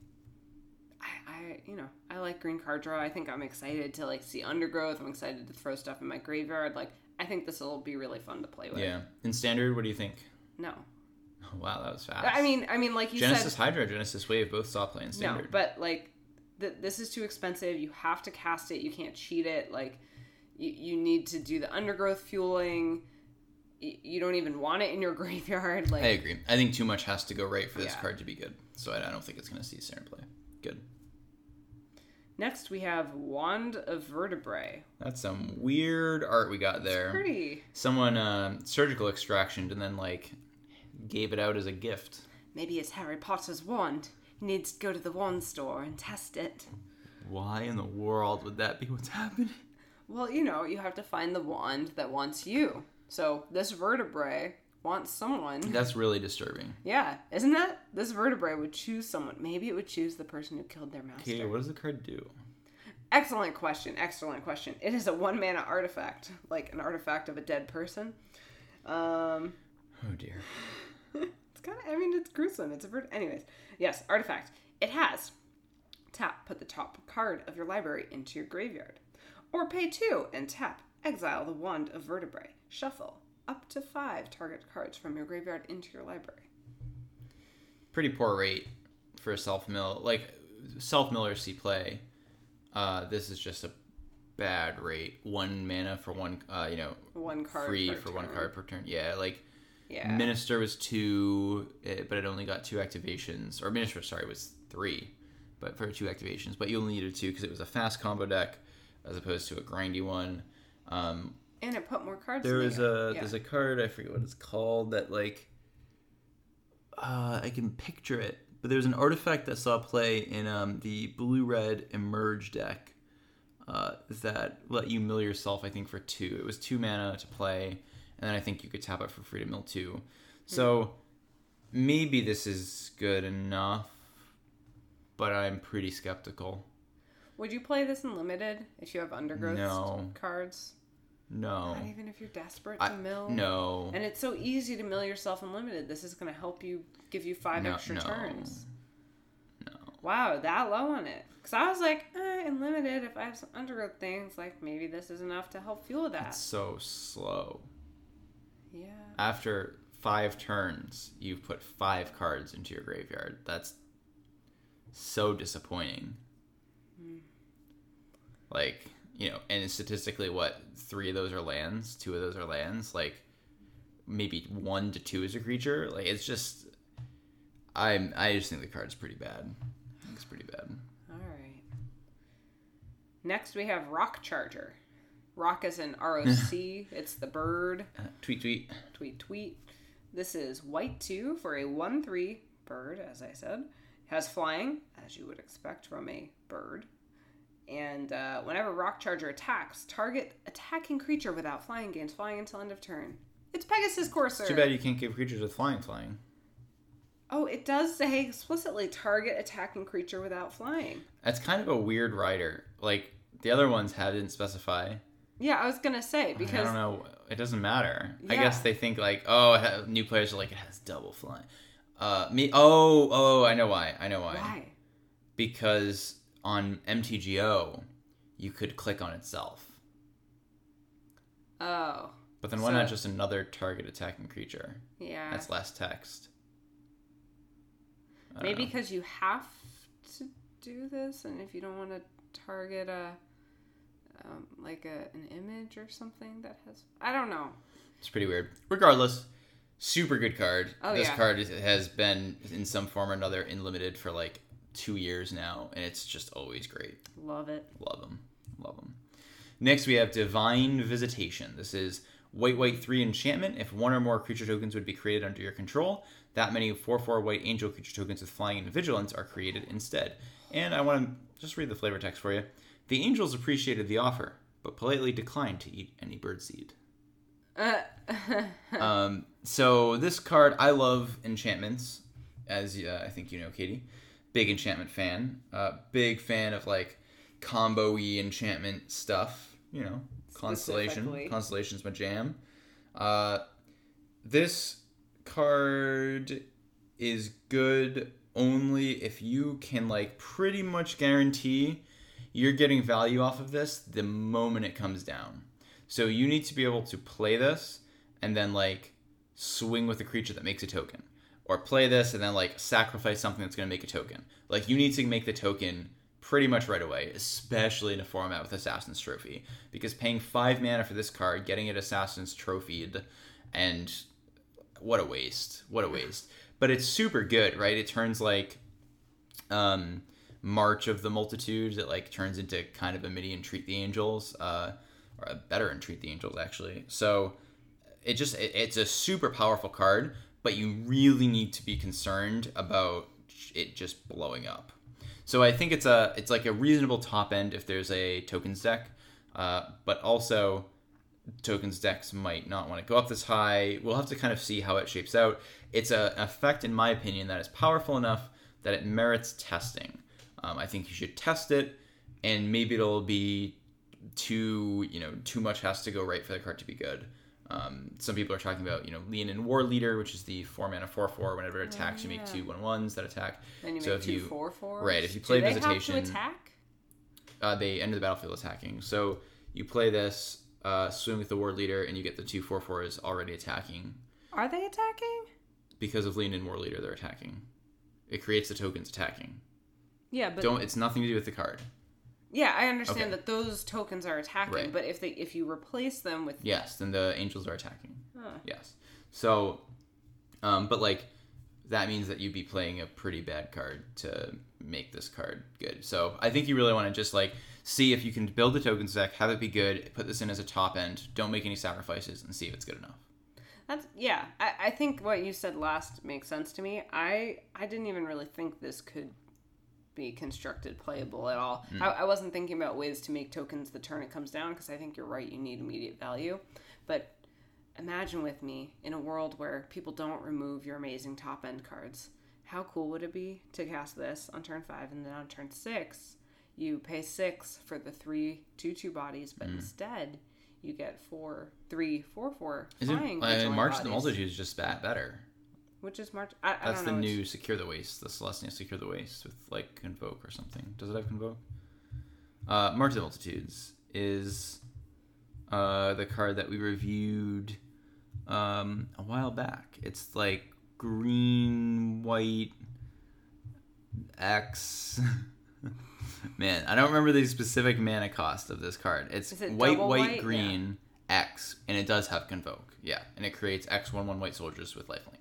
I, I, you know, I like green card draw. I think I'm excited to like see undergrowth. I'm excited to throw stuff in my graveyard. Like, I think this will be really fun to play with. Yeah. In standard, what do you think? No, wow, that was fast. I mean, I mean, like you Genesis said, Hydra, Genesis Wave both saw play in no, but like, th- this is too expensive. You have to cast it. You can't cheat it. Like, you, you need to do the undergrowth fueling. Y- You don't even want it in your graveyard. Like, I agree. I think too much has to go right for this Yeah. card to be good. So I, I don't think it's going to see standard play. Good. Next, we have Wand of Vertebrae. That's some weird art we got there. Pretty. Someone um, surgical extraction and then like gave it out as a gift. Maybe it's Harry Potter's wand. He needs to go to the wand store and test it. Why in the world would that be what's happening? Well, you know, you have to find the wand that wants you. So this vertebrae wants someone. That's really disturbing. Yeah, isn't that? This vertebrae would choose someone. Maybe it would choose the person who killed their master. Okay, what does the card do? Excellent question. Excellent question. It is a one mana artifact, like an artifact of a dead person. Um, Oh dear. it's kind of. I mean, it's gruesome. It's a vert. Anyways, yes, artifact. It has tap. Put the top card of your library into your graveyard, or pay two and tap. Exile the wand of vertebrae. Shuffle up to five target cards from your graveyard into your library. Pretty poor rate for a self mill like self mill or C play. Uh, this is just a bad rate. One mana for one. Uh, you know, One card free for one card per turn. Yeah, like Yeah. Minister was two, eh, but it only got two activations. Or Minister, sorry, was three, but for two activations. But you only needed two because it was a fast combo deck as opposed to a grindy one. Um, and it put more cards. there was a yeah. there's a card I forget what it's called that like uh, I can picture it, but there's an artifact that saw play in um, the blue red emerge deck uh, that let you mill yourself. I think for two, it was two mana to play, and then I think you could tap it for free to mill two. So maybe this is good enough, but I'm pretty skeptical. Would you play this in limited if you have undergrowth No. cards? No, Not even if you're desperate I, to mill. no. And it's so easy to mill yourself in limited. This is going to help you give you five No, extra no. turns. No. Wow, that low on it. Because I was like, eh, in limited, if I have some undergrowth things, like maybe this is enough to help fuel that. It's so slow. Yeah. after five turns, you've put five cards into your graveyard. That's so disappointing. Hmm. Like, you know, and statistically, what, three of those are lands, two of those are lands? Like, maybe one to two is a creature? Like, it's just. I'm, I just think the card's pretty bad. I it's pretty bad. All right. Next, we have Roc Charger. Rock is an ROC. it's the bird. Uh, tweet, tweet. Tweet, tweet. This is white 2 for a 1 3 bird, as I said. Has flying, as you would expect from a bird. And uh, whenever Roc Charger attacks, target attacking creature without flying gains flying until end of turn. It's Pegasus Courser. Too bad you can't give creatures with flying flying. Oh, it does say explicitly target attacking creature without flying. That's kind of a weird rider. Like, the other ones had didn't specify. Yeah, I was gonna say because I because don't know. It doesn't matter. I guess they think like, oh, new players are like it has double flying. Uh, me. Oh, oh, I know why. I know why. why? Because on MTGO, you could click on itself. Oh, But then why So- not just another target attacking creature? yeah. That's less text. Maybe know. because you have to do this, and if you don't want to target a um, like a an image or something that has, I don't know. It's pretty weird. Regardless, super good card. Oh, this yeah. card is, has been in some form or another in limited for like two years now, and it's just always great. Love it. Love them. Love them. Next, we have Divine Visitation. This is white, white, three enchantment. If one or more creature tokens would be created under your control, that many 4 4 white angel creature tokens with flying and vigilance are created instead. And I want to just read the flavor text for you. The angels appreciated the offer, but politely declined to eat any birdseed. Uh, Um, so this card, I love enchantments, as uh, I think you know, Katie. Big enchantment fan. Uh, big fan of like combo-y enchantment stuff. You know, constellation. Constellation's my jam. Uh, this card is good only if you can like pretty much guarantee you're getting value off of this the moment it comes down. So you need to be able to play this and then like swing with a creature that makes a token. Or play this and then like sacrifice something that's going to make a token. Like you need to make the token pretty much right away, especially in a format with Assassin's Trophy. Because paying five mana for this card, getting it Assassin's Trophied, and what a waste. What a waste. But it's super good, right? It turns like um March of the Multitudes. It like turns into kind of a mini Entreat the Angels, uh, or a better Entreat the Angels actually. So it just it, it's a super powerful card, but you really need to be concerned about it just blowing up. So I think it's a it's like a reasonable top end if there's a tokens deck, uh, but also tokens decks might not want to go up this high. We'll have to kind of see how it shapes out. It's a, an effect, in my opinion, that is powerful enough that it merits testing. Um, I think you should test it, and maybe it'll be too you know too much has to go right for the card to be good. Um, some people are talking about you know Leonin Warleader, which is the four mana four four. Whenever it attacks, you make yeah. two one ones that attack. then you So make if two you- four fours. right, if you Do play they Visitation- have to attack. Uh, they enter the battlefield attacking. So you play this, uh, swing with the war leader, and you get the two four fours already attacking. Are they attacking? Because of Leonin Warleader, they're attacking. It creates the tokens attacking. Yeah, but Don't. It's nothing to do with the card. yeah, I understand Okay. that those tokens are attacking, Right. but if they if you replace them with Yes. Then the angels are attacking. Huh. Yes. So, um, but like that means that you'd be playing a pretty bad card to make this card good. So I think you really want to just like see if you can build the tokens deck, have it be good, put this in as a top end, don't make any sacrifices, and see if it's good enough. That's yeah. I, I think what you said last makes sense to me. I I didn't even really think this could be constructed playable at all. Hmm. I, I wasn't thinking about ways to make tokens the turn it comes down because I think you're right. You need immediate value, but imagine with me in a world where people don't remove your amazing top end cards. How cool would it be to cast this on turn five and then on turn six you pay six for the three two two bodies, but instead you get four three four four Isn't flying uh, March of the. Multitude is just that better? Which is March? I, I That's the new Secure the Waste, the Celestia Secure the Waste with like Convoke or something. Does it have Convoke? Uh, March of the Multitudes is uh, the card that we reviewed um, a while back. It's like green, white, X. Man, I don't remember the specific mana cost of this card. It's it white, white, white? green, X, and it does have Convoke. Yeah, and it creates X one one white soldiers with lifelink.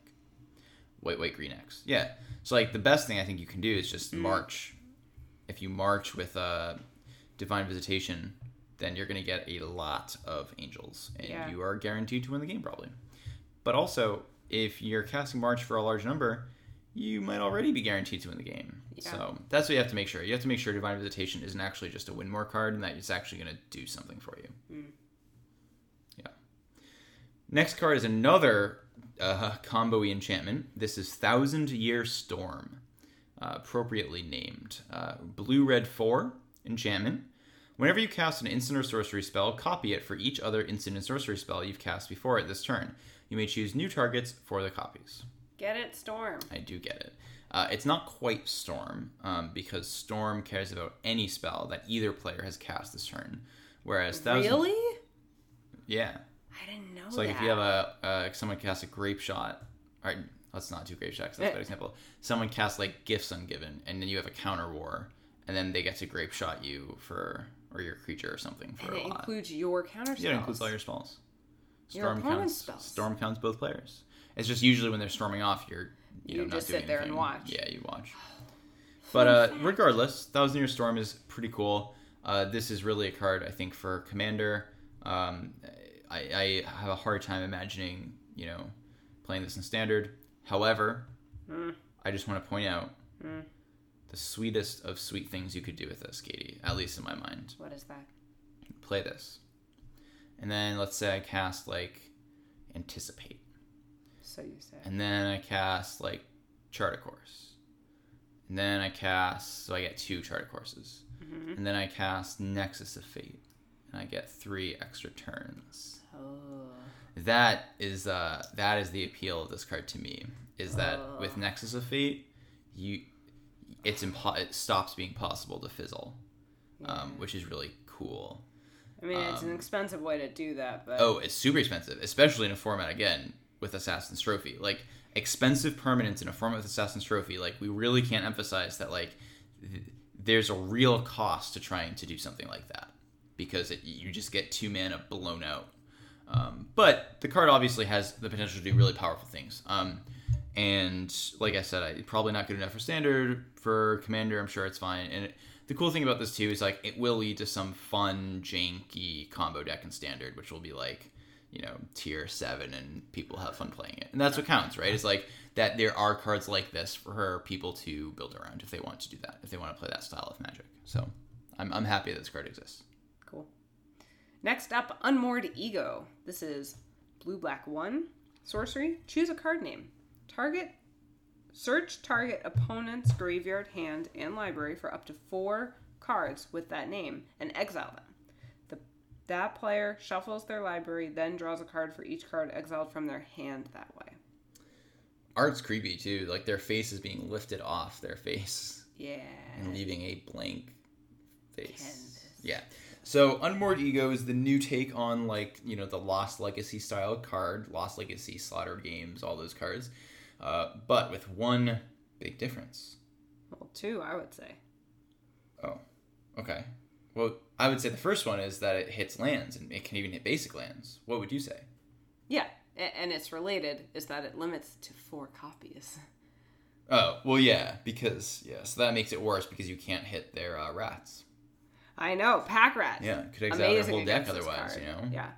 White, white, green X. Yeah. So like the best thing I think you can do is just march. If you march with uh, divine visitation, then you're gonna get a lot of angels, and Yeah. you are guaranteed to win the game probably. But also, if you're casting march for a large number, you might already be guaranteed to win the game. Yeah. So that's what you have to make sure. You have to make sure divine visitation isn't actually just a win more card, and that it's actually gonna do something for you. Mm. Yeah. Next card is another uh, combo enchantment. This is Thousand Year Storm, uh, appropriately named. Uh, blue red 4 enchantment. Whenever you cast an instant or sorcery spell, copy it for each other instant and sorcery spell you've cast before it this turn. You may choose new targets for the copies. Get it, Storm. I do get it. Uh, it's not quite Storm, um, because Storm cares about any spell that either player has cast this turn. Whereas Thousand. Really? Yeah. I didn't know It's like that. if you have a uh, someone casts a Grapeshot, all right, let's not do Grapeshot 'cause that's a bad example. Someone casts like gifts ungiven, and then you have a counter war, and then they get to Grapeshot you for or your creature or something for and a it lot. includes your counter spells. yeah, it includes all your spells. Storm opponent's counts. spells. Storm counts both players. It's just usually when they're storming off, you're you, You know, not just sit there and watch. Yeah, you watch. But uh, regardless, Thousand Year Storm is pretty cool. Uh, this is really a card I think for Commander. Um, I, I have a hard time imagining you know playing this in Standard. However, Hmm. I just want to point out the sweetest of sweet things you could do with this, Katie. At least in my mind. What is that? Play this, and then let's say I cast like Anticipate. So you say. And then I cast like chart Charter Course. And then I cast, so I get two Chart a Courses. Mm-hmm. And then I cast Nexus of Fate. And I get three extra turns. Oh. That is uh that is the appeal of this card to me. Is that Oh. with Nexus of Fate, you it's impo- it stops being possible to fizzle. Um, which is really cool. I mean, it's an expensive way to do that, but Um, Oh, it's super expensive, especially in a format again with Assassin's Trophy. Like expensive permanence in a format with Assassin's Trophy. Like we really can't emphasize that. Like th- there's a real cost to trying to do something like that because it, you just get two mana blown out. Um, but the card obviously has the potential to do really powerful things. Um, and like I said, I probably not good enough for standard for commander. I'm sure it's fine. And it, the cool thing about this too is like it will lead to some fun, janky combo deck in standard, which will be like you know tier seven, and people have fun playing it. And that's what counts, right? It's like that there are cards like this for people to build around if they want to do that, if they want to play that style of magic. So I'm I'm happy that this card exists. Next up, Unmoored Ego. This is blue black one sorcery. Choose a card name. Target. Search target opponent's graveyard, hand, and library for up to four cards with that name and exile them. The, that player shuffles their library, then draws a card for each card exiled from their hand that way. Art's creepy too. Like their face is being lifted off their face Yeah. and leaving a blank face. Canvas. Yeah. So Unmoored Ego is the new take on like you know the Lost Legacy style card, Lost Legacy, Slaughter Games, all those cards, uh, but with one big difference. Well, two, I would say. Oh, okay. Well, I would say the first one is that it hits lands and it can even hit basic lands. What would you say? Yeah, and it's related is that it limits to four copies. Oh, well, yeah, because yeah, so that makes it worse because you can't hit their uh, rats. I know, pack rat. Yeah, could exile their Amazing whole deck otherwise, you know. Yeah.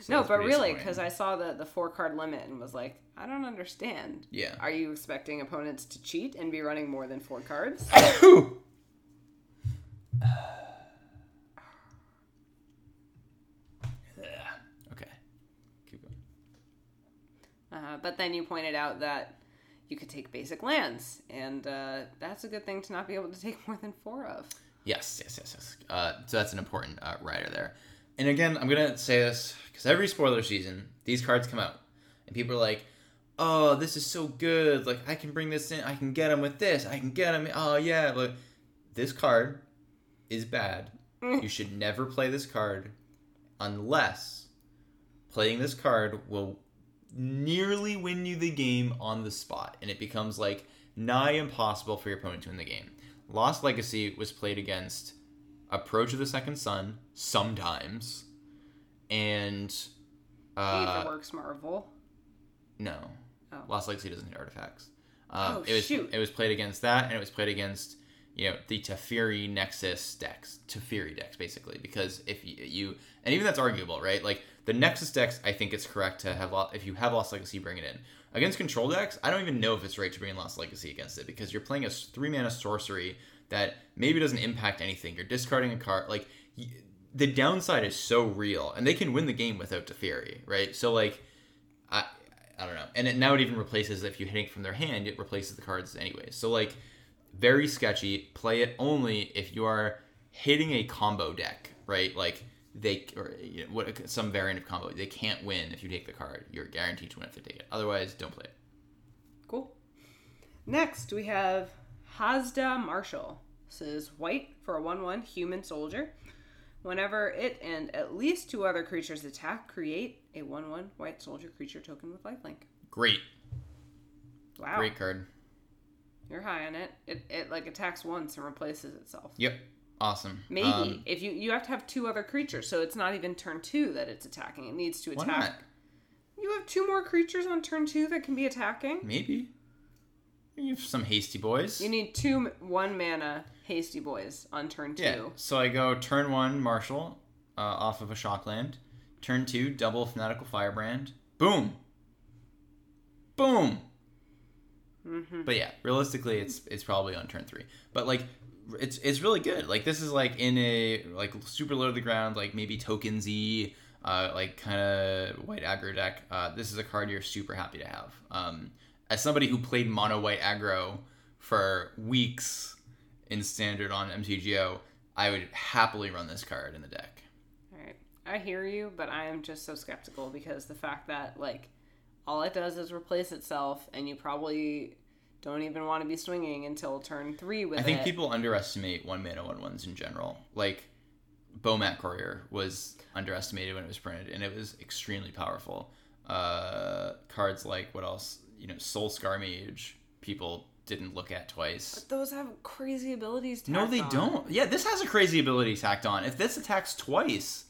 So no, but really, because I saw the the four card limit and was like, I don't understand. Yeah. Are you expecting opponents to cheat and be running more than four cards? okay. Keep going. Uh, but then you pointed out that you could take basic lands, and uh, that's a good thing to not be able to take more than four of. Yes, yes, yes, yes. Uh, so that's an important uh, rider there. And again, I'm gonna say this because every spoiler season, these cards come out, and people are like, "Oh, this is so good! Like, I can bring this in. I can get him with this. I can get him. Oh yeah, like this card is bad. you should never play this card unless playing this card will nearly win you the game on the spot, and it becomes like nigh impossible for your opponent to win the game. Lost Legacy was played against Approach of the Second Sun sometimes, and uh, Aetherworks Marvel. no, Oh. Lost Legacy doesn't need artifacts. Um, Oh, it was shoot. it was played against that, and it was played against you know the Teferi Nexus decks, Teferi decks basically, because if you, you and even that's arguable, right? Like the Nexus decks, I think it's correct to have lo- if you have Lost Legacy, bring it in. Against control decks, I don't even know if it's right to bring in Lost Legacy against it because you're playing a three mana sorcery that maybe doesn't impact anything. You're discarding a card like. The downside is so real, and they can win the game without Teferi, right? So like, I I don't know. And it, now it even replaces if you hitting from their hand, it replaces the cards anyway. So like very sketchy. Play it only if you are hitting a combo deck, right? Like they or you know, what some variant of combo. They can't win if you take the card. You're guaranteed to win if they take it. Otherwise, don't play it. Cool. Next, we have Haazda Marshal. This is white for a 1 1 human soldier. Whenever it and at least two other creatures attack, create a 1 1 white soldier creature token with lifelink. Great, Wow. great card. You're high on it. It, it like attacks once and replaces itself. Yep, awesome. Maybe Um, if you you have to have two other creatures, so it's not even turn two that it's attacking. It needs to why attack. not? You have two more creatures on turn two that can be attacking. Maybe. You have some hasty boys. You need two one mana hasty boys on turn two. Yeah. So I go turn one, Marshal, uh, off of a shockland. Turn two, double fanatical firebrand. Boom. Boom. Mm-hmm. But yeah, realistically, it's it's probably on turn three. But like, it's it's really good. Like this is like in a like super low to the ground, like maybe token Z, uh, like kind of white aggro deck. Uh, this is a card you're super happy to have. Um, as somebody who played mono white aggro for weeks in standard on MTGO, I would happily run this card in the deck. All right. I hear you, but I am just so skeptical because the fact that like all it does is replace itself, and you probably don't even want to be swinging until turn three with it. I think it. people underestimate one mana one ones in general. Like Bomat Courier was underestimated when it was printed, and it was extremely powerful. Uh, cards like what else? You know, Soul Scar Mage. People didn't look at twice. Those have crazy abilities. No, they on. don't. Yeah, this has a crazy ability tacked on. If this attacks twice,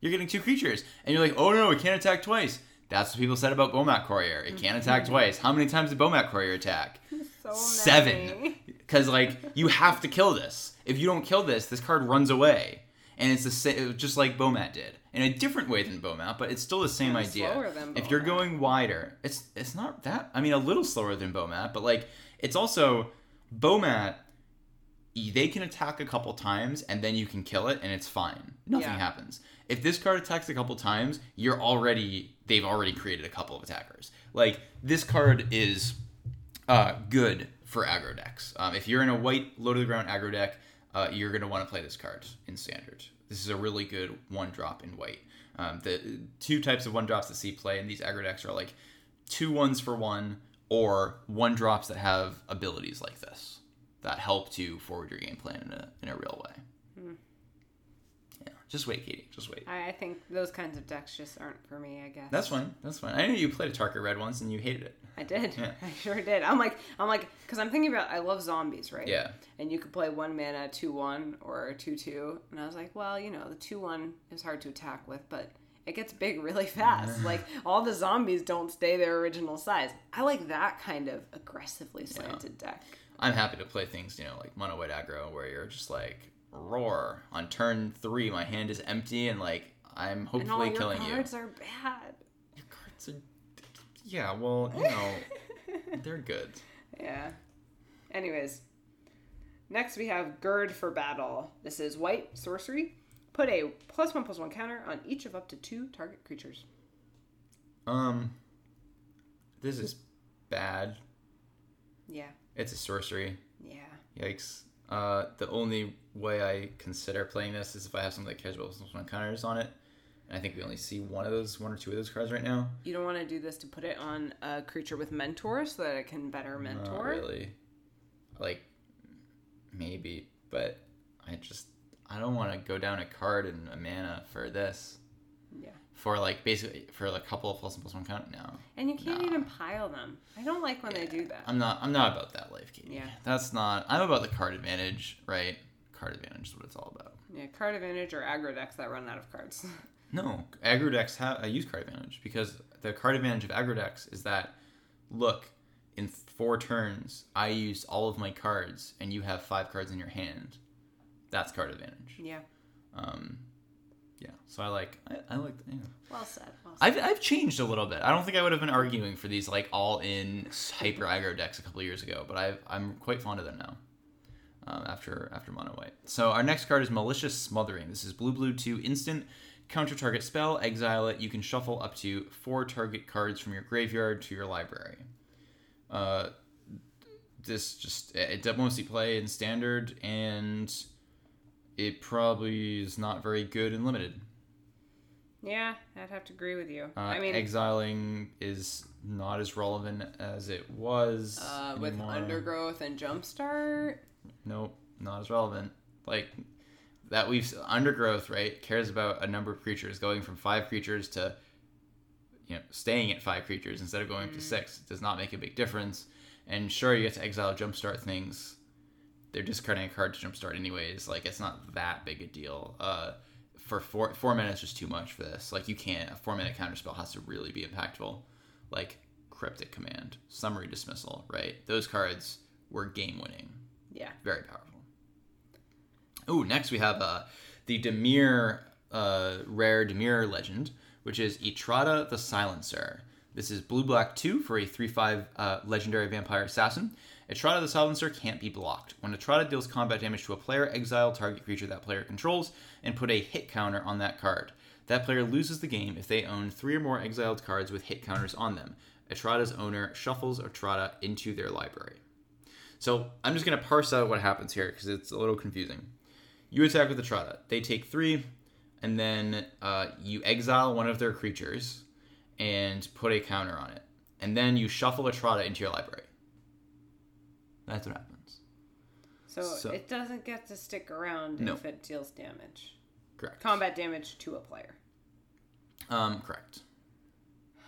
you're getting two creatures, and you're like, oh no, it can't attack twice. That's what people said about Bomat Courier. It can't attack mm-hmm. twice. How many times did Bomat Courier attack? So seven. Because like you have to kill this. If you don't kill this this card runs away. And it's the same just like bomat did. In a different way than bomat but it's still the same And idea. slower than if you're going wider it's it's not that i mean a little slower than bomat but like it's also bomat they can attack a couple times and then you can kill it and it's fine. Nothing Yeah. happens if this card attacks a couple times you're already they've already created a couple of attackers like this card is uh, good for aggro decks. Um, if you're in a white low to the ground aggro deck, uh, you're going to want to play this card in standard. This is a really good one drop in white. Um, the two types of one drops that see play in these aggro decks are like two ones for one or one drops that have abilities like this that help to forward your game plan in a, in a real way. Yeah. Just wait, Katie. Just wait. I, I think those kinds of decks just aren't for me. I guess That's fine. That's fine. I knew you played Atarka Red once and you hated it. I did. Yeah. I sure did. I'm like, I'm like, because I'm thinking about. I love zombies, right? Yeah. And you could play one mana two one or two two, and I was like, well, you know, the two one is hard to attack with, but it gets big really fast. like all the zombies don't stay their original size. I like that kind of aggressively slanted deck. I'm happy to play things, you know, like mono white aggro, where you're just like roar on turn three. My hand is empty, and like I'm And all hopefully your killing you. Your cards are bad. Your cards are, yeah. Well, you know, they're good. Yeah. Anyways, next we have Gird for Battle. This is white sorcery. Put a plus one plus one counter on each of up to two target creatures. Um, this is bad. Yeah. It's a sorcery. Yeah. Yikes. Uh, the only way I consider playing this is if I have something that cares about plus one counters on it. And I think we only see one of those, one or two of those cards right now. You don't want to do this to put it on a creature with mentor so that it can better mentor. Not really. Like, maybe, but I just I don't want to go down a card and a mana for this. Yeah. For like basically for like a couple of plus and plus one count. No, And you can't Nah. even pile them. I don't like when they do that. I'm not. I'm not about that life, Katie. Yeah. That's not. I'm about the card advantage, right? Card advantage is what it's all about. Yeah, card advantage or aggro decks that run out of cards. No, aggro decks have I use card advantage because the card advantage of aggro decks is that look, in four turns I used all of my cards and you have five cards in your hand. That's card advantage. yeah. Um, yeah. So I like I, I like yeah. Well said. Well said. I've I've changed a little bit. I don't think I would have been arguing for these like all in hyper aggro decks a couple years ago, but I've I'm quite fond of them now. Um, after after mono white. So our next card is malicious smothering. This is blue blue two instant. Counter target spell, exile it. You can shuffle up to four target cards from your graveyard to your library. Uh, this just it does mostly play in standard, and it probably is not very good and limited. yeah, I'd have to agree with you. Uh, I mean, exiling is not as relevant as it was. uh, with undergrowth and jumpstart. Nope, not as relevant. Like that we've undergrowth right cares about a number of creatures going from five creatures to you know staying at five creatures instead of going to six. It does not make a big difference. And sure, you get to exile jumpstart things. They're discarding a card to jumpstart anyways. Like it's not that big a deal. Uh, for four four mana is just too much for this. Like you can't a four mana counterspell has to really be impactful. Like cryptic command, summary dismissal, right? Those cards were game winning Yeah. very powerful. Oh, next we have uh, the Dimir uh, rare Dimir legend, which is Etrata the Silencer. This is blue black two for a three five uh, legendary vampire assassin. Etrata the Silencer can't be blocked. When Etrata deals combat damage to a player, exile target creature that player controls and put a hit counter on that card. That player loses the game if they own three or more exiled cards with hit counters on them. Etrata's owner shuffles Etrata into their library. So I'm just gonna parse out what happens here because it's a little confusing. You attack with the Trada. They take three, and then uh, you exile one of their creatures and put a counter on it, and then you shuffle a Trada into your library. That's what happens. So, So- it doesn't get to stick around No. if it deals damage. Correct. Combat damage to a player. Um, correct.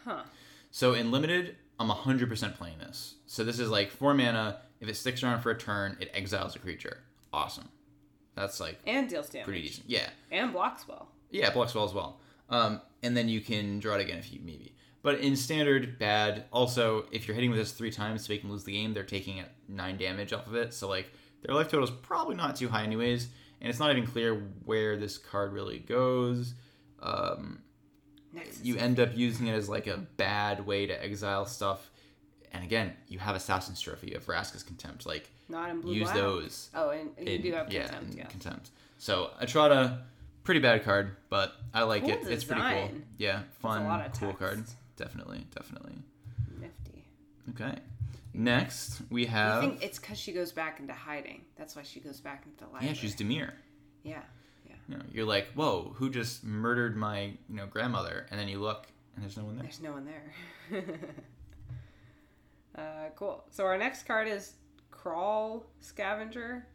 Huh. So in limited, I'm 100% playing this. So this is like four mana. If it sticks around for a turn, it exiles a creature. Awesome. That's like And deals damage. pretty decent. Yeah. And blocks well. Yeah, blocks well as well. Um, and then you can draw it again if you maybe. But in standard, bad. Also, if you're hitting with this three times to make them lose the game, they're taking nine damage off of it. So like their life total is probably not too high anyways. And it's not even clear where this card really goes. Um, you end up using it as like a bad way to exile stuff. And again, you have Assassin's Trophy, you have Vraska's Contempt. Like Not in blue use black. those Oh, and you in- do have yeah, contempt, yeah. contempt. So Etrata, pretty bad card, but I like Cool it. It's pretty cool. Yeah, fun, cool text. card. Definitely, definitely. Nifty. Okay. Next we have. I think it's because she goes back into hiding. That's why she goes back into the library. yeah, she's Dimir. Yeah, yeah. You know, you're like, whoa, who just murdered my you know grandmother? And then you look, and there's no one there. There's no one there. uh, cool. So our next card is Kraul Scavenger.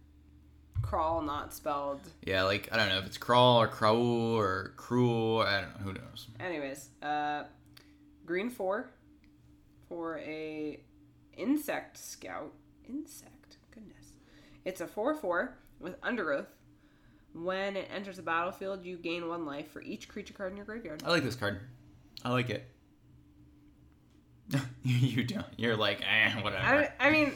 crawl not spelled. Yeah, like I don't know if it's crawl or crawl or cruel. I don't know. Who knows? Anyways, uh, green four for a insect scout. Insect, goodness. It's a four four with undergrowth. When it enters the battlefield, you gain one life for each creature card in your graveyard. I like this card. I like it. you don't. You're like, eh, whatever. I, I mean,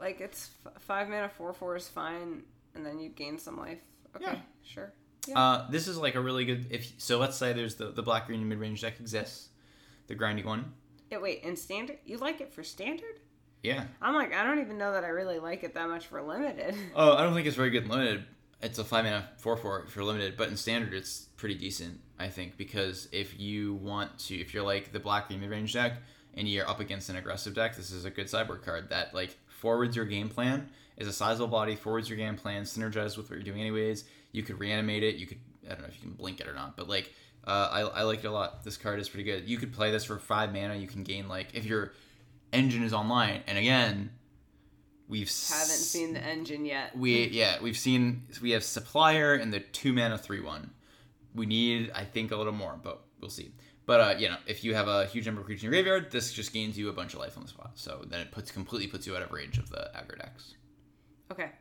like it's f- five mana four four is fine, and then you gain some life. Okay, Yeah. sure. Uh, this is like a really good. If so, let's say there's the the black green mid range deck exists, the grinding one. Yeah, wait, in standard, you like it for standard? Yeah. I'm like, I don't even know that I really like it that much for limited. Oh, I don't think it's very good in limited. It's a five mana four four for limited, but in standard it's pretty decent, I think, because if you want to, if you're like the black green mid range deck and you're up against an aggressive deck, this is a good sideboard card that like forwards your game plan. Is a sizable body, forwards your game plan, synergizes with what you're doing anyways. You could reanimate it. You could I don't know if you can blink it or not, but like uh, I I like it a lot. This card is pretty good. You could play this for five mana. You can gain like if your engine is online, and again. We've Haven't seen the engine yet. we yeah we've seen we have supplier and the two mana three one. We need I think a little more, but we'll see. But uh, you know, if you have a huge number of creatures in your graveyard, this just gains you a bunch of life on the spot. So then it puts completely puts you out of range of the aggro decks. Okay.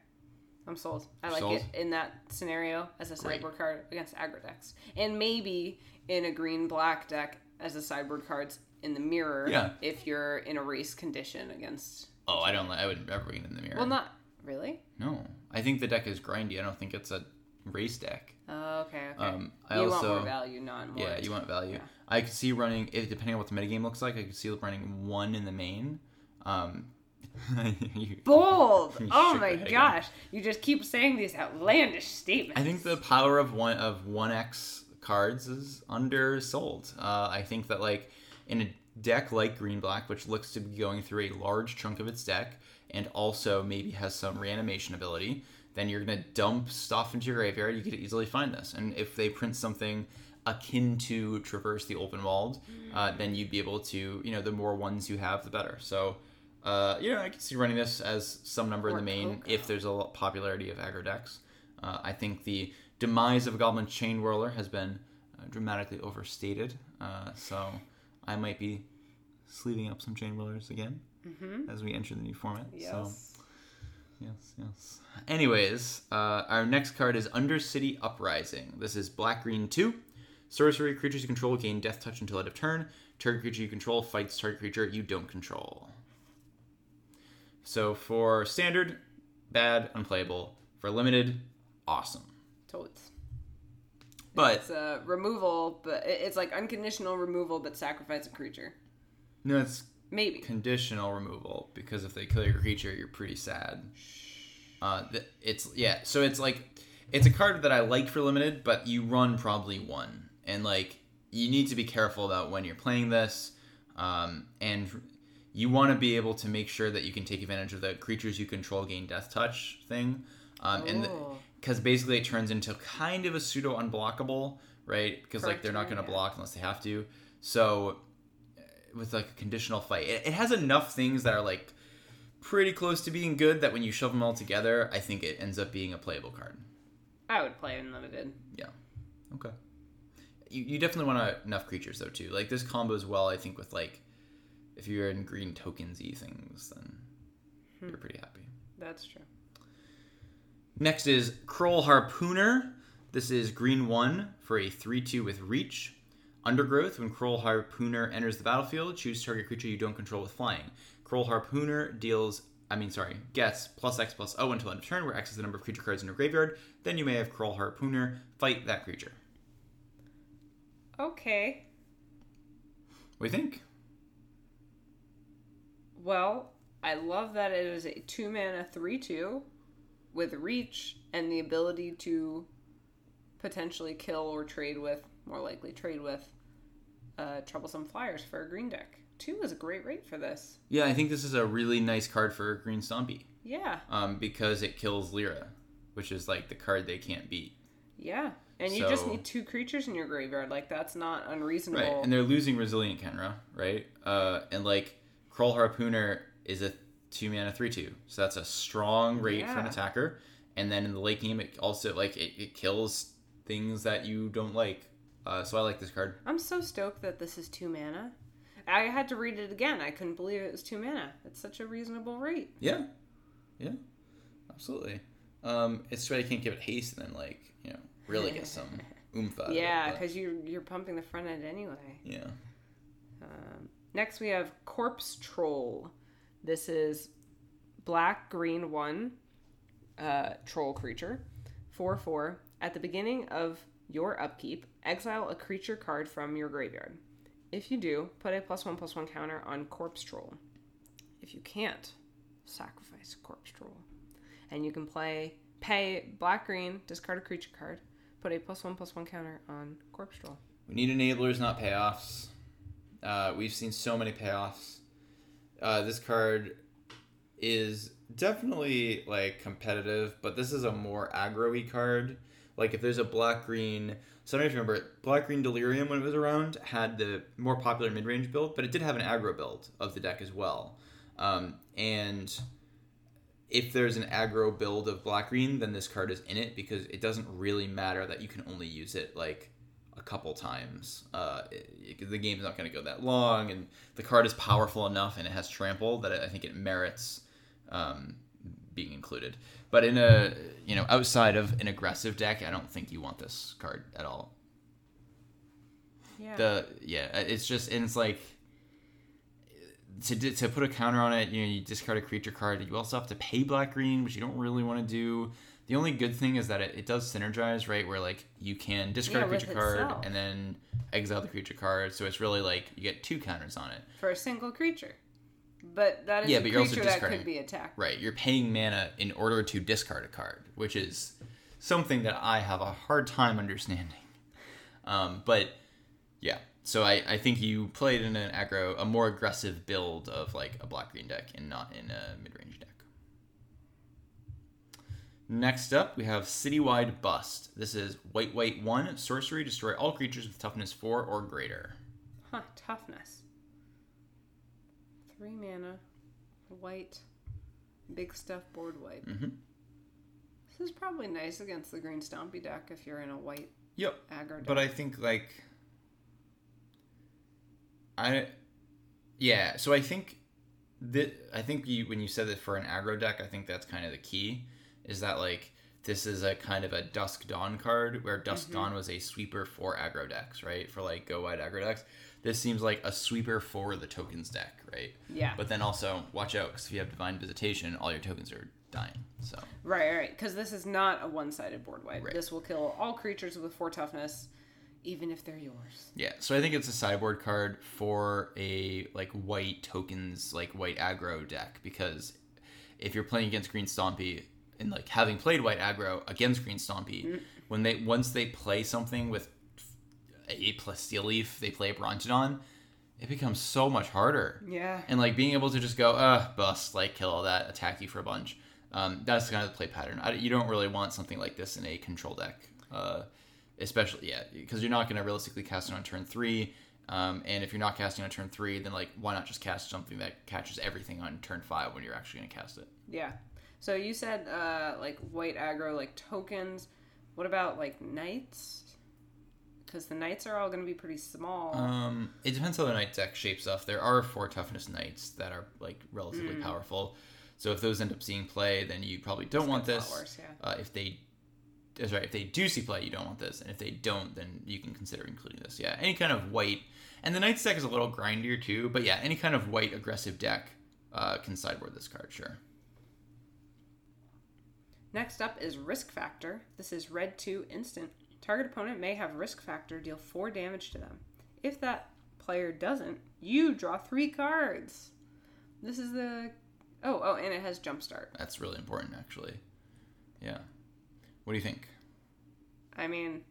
I'm sold. I like Sold? it in that scenario as a Great. sideboard card against aggro decks. And maybe in a green black deck as a sideboard cards in the mirror Yeah. if you're in a race condition against Oh, I don't. li- I would never get in the mirror. Well not really. no, I think the deck is grindy. I don't think it's a race deck. Oh, okay, okay. Um, I you want also more value, not more. yeah, you want value. Yeah. I could see running if depending on what the metagame looks like. I could see running one in the main. Um, bold. Oh my gosh. You just keep saying these outlandish statements. I think the power of one of one X cards is undersold. Uh, I think that like in a deck like Green Black, which looks to be going through a large chunk of its deck, and also maybe has some reanimation ability, then you're gonna dump stuff into your graveyard. You could easily find this, and if they print something akin to Traverse the Ulvenwald, uh, then you'd be able to, you know, the more ones you have, the better. So. Uh, you know, I can see running this as some number in the main if there's a lot popularity of aggro decks. Uh, I think the demise of a Goblin Chainwhirler has been uh, dramatically overstated. Uh, so I might be sleeving up some Chainwhirlers again as we enter the new format. Mm-hmm. Yes. So yes, yes. Anyways, uh, our next card is Undercity Uprising. This is black green two. Sorcery creatures you control gain death touch until end of turn. Target creature you control fights target creature you don't control. So for standard, bad, unplayable. For limited, awesome. Toads. But It's uh, removal, but it's like unconditional removal, but sacrifice a creature. no, it's Maybe. conditional removal because if they kill your creature, you're pretty sad. Uh, it's yeah, so it's like it's a card that I like for limited, but you run probably one, and like you need to be careful about when you're playing this, um, and you want to be able to make sure that you can take advantage of the creatures you control gain death touch thing, um, and Oh. because basically it turns into kind of a pseudo unblockable, right? Because like they're not going to block unless they have to, so uh, with like a conditional fight. It, it has enough things that are like pretty close to being good that when you shove them all together, I think it ends up being a playable card. I would play unlimited. Yeah. Okay. You, you definitely want enough creatures though too. Like this combos well, I think with like if you're in green tokensy things, then you're hmm. pretty happy. That's true. Next is Kraul Harpooner. This is green one for a 3 2 with reach. Undergrowth, when Kraul Harpooner enters the battlefield, choose target creature you don't control with flying. Kraul Harpooner deals, I mean, sorry, gets plus X plus O until end of turn, where X is the number of creature cards in your graveyard. Then you may have Kraul Harpooner fight that creature. Okay. What do you think? Well, I love that it is a two mana three two with reach and the ability to potentially kill or trade with, more likely trade with, uh, troublesome flyers for a green deck. Two is a great rate for this. Yeah, I think this is a really nice card for a Green Stompy Yeah, um, because it kills Lyra, which is like the card they can't beat. yeah. And you just need two creatures in your graveyard. Like that's not unreasonable. Right, and they're losing Resilient Khenra, right? Uh, and like Kraul Harpooner is a two mana three two, so that's a strong rate for an attacker. and then in the late game, it also like it, it kills things that you don't like. Uh, so I like this card. I'm so stoked that this is two mana. I had to read it again. I couldn't believe it was two mana. It's such a reasonable rate. Yeah, yeah, absolutely. Um, it's bad you can't give it haste and then like you know really get some oomph out Yeah, because you're you're pumping the front end anyway. yeah. Um, next, we have Corpse Troll. This is black green one uh, troll creature, four four. At the beginning of your upkeep, exile a creature card from your graveyard. If you do, put a plus one plus one counter on Corpse Troll. If you can't, sacrifice Corpse Troll, and you can play pay black green, discard a creature card, put a plus one plus one counter on Corpse Troll. We need enablers, not payoffs. Uh, we've seen so many payoffs. Uh, this card is definitely like competitive, but this is a more aggro-y card. Like if there's a black green, so I don't remember black green delirium when it was around had the more popular mid range build, but it did have an aggro build of the deck as well. Um, and if there's an aggro build of black green, then this card is in it because it doesn't really matter that you can only use it like a couple times. Uh, it, it- the game's not going to go that long, and the card is powerful enough and it has trample that I think it merits um, being included. But in a you know outside of an aggressive deck, I don't think you want this card at all. Yeah. The yeah, it's just and it's like to to put a counter on it. You know, you discard a creature card. You also have to pay black green, which you don't really want to do. The only good thing is that it, it does synergize, right? Where like you can discard Yeah, a creature card itself. and then exile the creature card. So it's really like you get two counters on it. for a single creature. But that is Yeah, a but you're also creature that could be attacked. Right, you're paying mana in order to discard a card, which is something that I have a hard time understanding. Um, but yeah, so I, I think you played in an aggro, a more aggressive build of like a black green deck and not in a mid range deck. Next up, we have Citywide Bust. This is white, white, one sorcery, destroy all creatures with toughness four or greater. Huh, toughness. Three mana, white, big stuff board white. Mhm. This is probably nice against the green stompy deck if you're in a white Yep, aggro deck. But I think like I yeah, so I think that I think you when you said that for an aggro deck, I think that's kind of the key is that like this is a kind of a Dusk Dawn card where Dusk mm-hmm. Dawn was a sweeper for aggro decks, right? For like go wide aggro decks. This seems like a sweeper for the tokens deck, right? yeah. But then also watch out because if you have Divine Visitation, all your tokens are dying. So right, right. Because this is not a one sided board white. Right. This will kill all creatures with four toughness, even if they're yours. Yeah, so I think it's a sideboard card for a like white tokens, like white aggro deck because if you're playing against Green Stompy and like having played white aggro against Green Stompy, when they once they play something with a plus steel leaf, they play a Brontodon, it becomes so much harder. Yeah. And like being able to just go, uh, bust, like kill all that, attack you for a bunch. Um, that's kind of the play pattern. I, you don't really want something like this in a control deck, uh, especially yeah, because you're not going to realistically cast it on turn three. Um, and if you're not casting on turn three, then like why not just cast something that catches everything on turn five when you're actually going to cast it? Yeah. So you said uh, like white aggro, like tokens. What about like knights? Because the knights are all going to be pretty small. Um, it depends how the knight deck shapes up. There are four toughness knights that are like relatively powerful. So if those end up seeing play, then you probably don't want this. worse, yeah. uh, if they, that's right. If they do see play, you don't want this, and if they don't, then you can consider including this. Yeah, any kind of white, and the knight's deck is a little grindier too. But yeah, any kind of white aggressive deck uh, can sideboard this card. Sure. Next up is Risk Factor. This is red 2 instant. Target opponent may have Risk Factor deal 4 damage to them. If that player doesn't, you draw 3 cards. This is the. Oh, oh, and it has Jumpstart. That's really important, actually. Yeah. What do you think? I mean,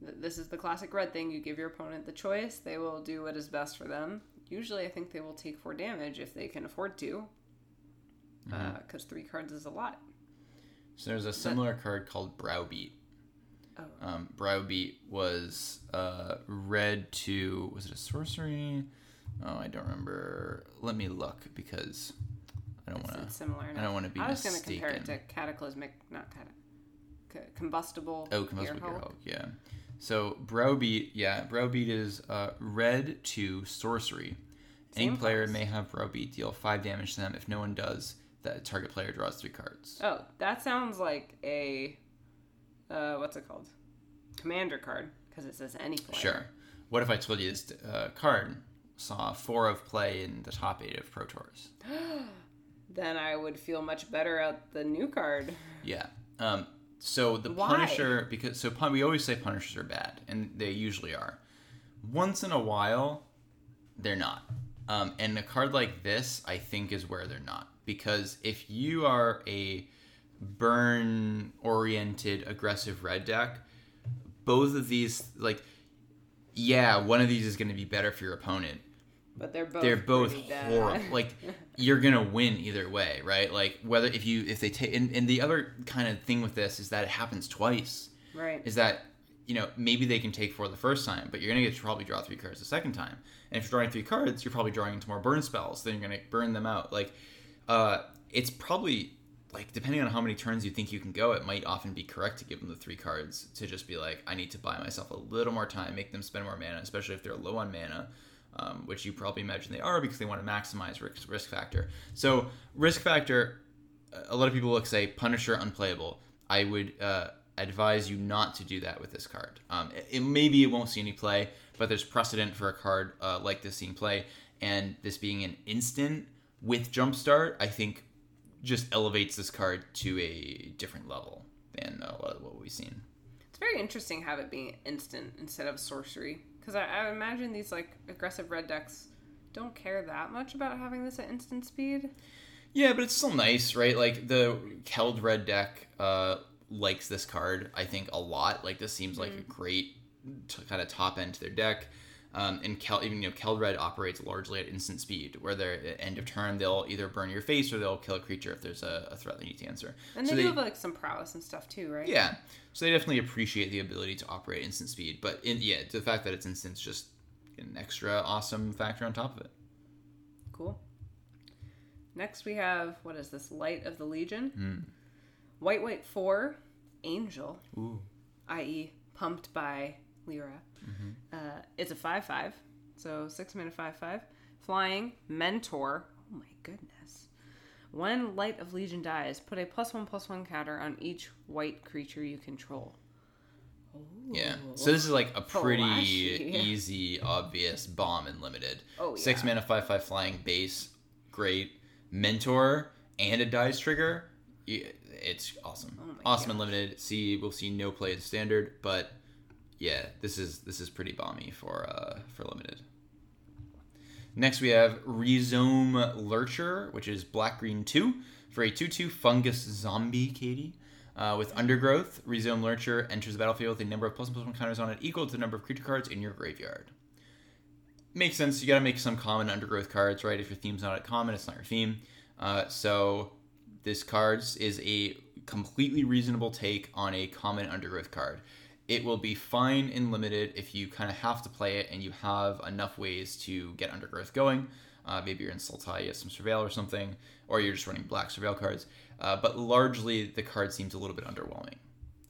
th- this is the classic red thing. You give your opponent the choice, they will do what is best for them. Usually, I think they will take 4 damage if they can afford to. Mm-hmm. Uh, because 3 cards is a lot. So there's a similar card called Browbeat. Oh. Um, Browbeat was uh, red to was it a sorcery? Oh, I don't remember. Let me look because I don't want to. similar. I don't want to be I was going to compare it to Cataclysmic, not c- combustible. Oh, combustible Gearhulk. Yeah. So Browbeat, yeah, Browbeat is uh, red to sorcery. Any Same player class. may have Browbeat deal five damage to them. If no one does, that target player draws three cards. Oh, that sounds like a uh, what's it called? Commander card because it says any player. Sure. What if I told you this uh, card saw four of play in the top eight of Pro Tours? Then I would feel much better at the new card. Yeah. Um, so the Why? Punisher, because so pun- we always say Punishers are bad, and they usually are. Once in a while, they're not. Um, and a card like this, I think, is where they're not. Because if you are a burn oriented, aggressive red deck, both of these, like, yeah, one of these is going to be better for your opponent. But they're both They're both horrible. Like, you're gonna win either way, right? Like, whether if you if they take and, and the other kind of thing with this is that it happens twice right. is that you know maybe they can take four the first time, but you're gonna get to probably draw three cards the second time. And if you're drawing three cards, you're probably drawing into more burn spells. Then you're gonna burn them out. Like, uh, it's probably like depending on how many turns you think you can go, it might often be correct to give them the three cards to just be like, I need to buy myself a little more time, make them spend more mana, especially if they're low on mana. Um, which you probably imagine they are because they want to maximize risk, risk factor. So risk factor, a lot of people will say Punisher unplayable. I would uh, advise you not to do that with this card. Um, it, it- maybe it won't see any play, but there's precedent for a card uh, like this seeing play, and this being an instant with Jumpstart, I think just elevates this card to a different level than uh, what, what we've seen. It's very interesting have it being instant instead of sorcery because I, I imagine these like aggressive red decks don't care that much about having this at instant speed. Yeah, but it's still nice, right? Like the Keld Red deck uh, likes this card, I think, a lot. Like this seems like a great t- kind of top end to their deck. Um, and Kel- even you know Keld Red operates largely at instant speed, where they're at end of turn they'll either burn your face or they'll kill a creature if there's a, a threat they need to answer. And they do have like some prowess and stuff too, right? yeah, so they definitely appreciate the ability to operate instant speed. But in, yeah, the fact that it's instant is just an extra awesome factor on top of it. Cool. Next we have what is this? Light of the Legion. Hmm. White white four, Angel, Ooh. i.e. pumped by Lyra. Mm-hmm. Uh, it's a five five, so six mana five five. Flying Mentor. Oh my goodness. When Light of Legion dies, put a plus one plus one counter on each white creature you control. Yeah. So this is like a pretty Flashy. easy, obvious bomb in limited. Oh, Six yeah. Six mana, five five flying base, great. Mentor and a dice trigger. It's awesome. Oh awesome in limited. See, we'll see no play as standard, but yeah, this is this is pretty balmy for uh for limited. Next we have Rhizome Lurcher, which is black green two for a two two fungus zombie, Katie. Uh, with Undergrowth, Rhizome Lurcher enters the battlefield with a number of plus one plus one counters on it equal to the number of creature cards in your graveyard. Makes sense. You got to make some common Undergrowth cards, right? If your theme's not at common, it's not your theme. Uh, so this cards is a completely reasonable take on a common Undergrowth card. It will be fine in limited if you kind of have to play it and you have enough ways to get Undergrowth going. Uh, maybe you're in Sultai, you have some Surveil or something, or you're just running black Surveil cards. Uh, but largely, the card seems a little bit underwhelming.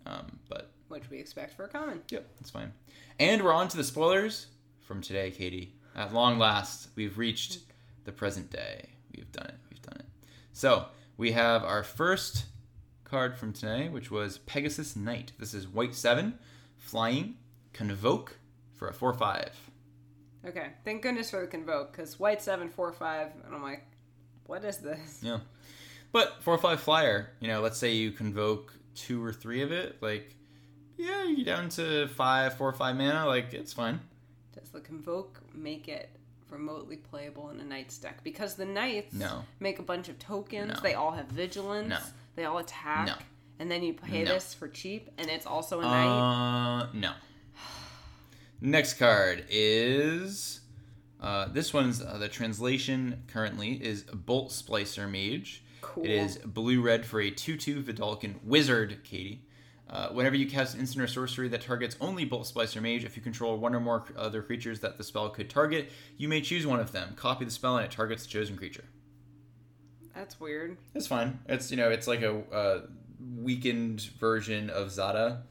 Um, but Which we expect for a common. Yep, that's fine. And we're on to the spoilers from today, Katie. At long last, we've reached the present day. We've done it. We've done it. So we have our first card from today, which was Pegasus Knight. This is white seven, flying, convoke for a four five. Okay, thank goodness for the convoke because white seven four five, and I'm like, what is this? Yeah, but four five flyer. You know, let's say you convoke two or three of it. Like, yeah, you down to five, four, five mana. Like, it's fine. Does the convoke make it remotely playable in a knight's deck? Because the knights No. make a bunch of tokens. No. They all have vigilance. No. They all attack. And then you pay No. this for cheap, and it's also a knight. Uh, no. Next card is uh, this one's uh, the translation currently is Bolt Splicer Mage. Cool. It is blue red for a 2 2 Vedalken Wizard, Katie. Uh, whenever you cast instant or sorcery that targets only Bolt Splicer Mage, if you control one or more other creatures that the spell could target, you may choose one of them. Copy the spell and it targets the chosen creature. That's weird. It's fine. It's you know it's like a uh, weakened version of Zada,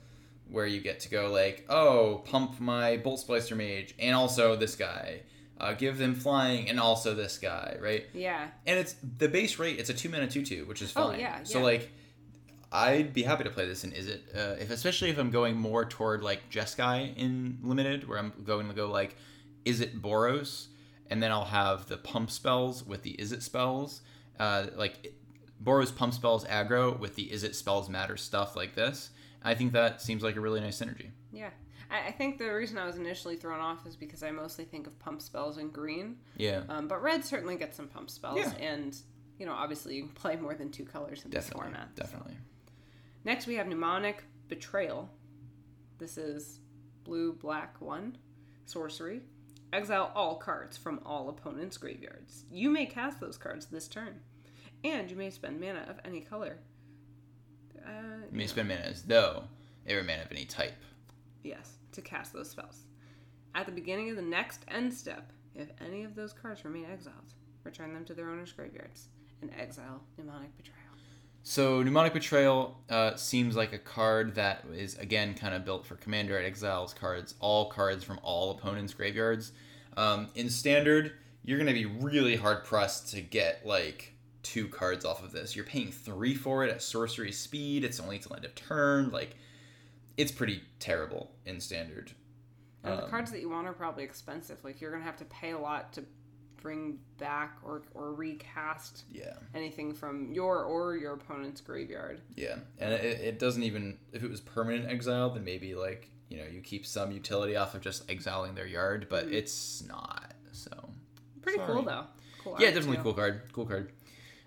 where you get to go like, oh, pump my Bolt Splicer Mage, and also this guy. Uh, give them flying, and also this guy, right? Yeah. And it's the base rate. It's a two mana two two, which is fine. Oh, fine. yeah, So like, I'd be happy to play this in Izzet, uh, if especially if I'm going more toward like Jeskai in limited, where I'm going to go like, Izzet Boros, and then I'll have the pump spells with the Izzet spells, uh, like Boros pump spells aggro with the Izzet spells matter stuff like this. I think that seems like a really nice synergy. Yeah. I, I think the reason I was initially thrown off is because I mostly think of pump spells in green. Yeah, Um, but red certainly gets some pump spells. Yeah. And, you know, obviously you can play more than two colors in this definitely, format. so. definitely. Next, we have Mnemonic Betrayal. This is blue, black, one. Sorcery. Exile all cards from all opponents' graveyards. You may cast those cards this turn. And you may spend mana of any color. Uh, You may spend mana as though they were mana of any type. yes, to cast those spells. At the beginning of the next end step, if any of those cards remain exiled, return them to their owner's graveyards and exile Mnemonic Betrayal. So mnemonic betrayal uh, seems like a card that is again kind of built for commander. It exiles cards, all cards from all opponents' graveyards. Um, in standard, you're going to be really hard pressed to get like two cards off of this. You're paying three for it at sorcery speed. It's only till end of turn. Like, it's pretty terrible in standard. And the Um, cards that you want are probably expensive. Like you're gonna have to pay a lot to bring back or or recast Yeah, anything from your or your opponent's graveyard. yeah, and it, it doesn't even if it was permanent exile, then maybe like you know you keep some utility off of just exiling their yard, but it's not. So Pretty Sorry. cool though. Cool. Yeah, definitely too. cool card. Cool card.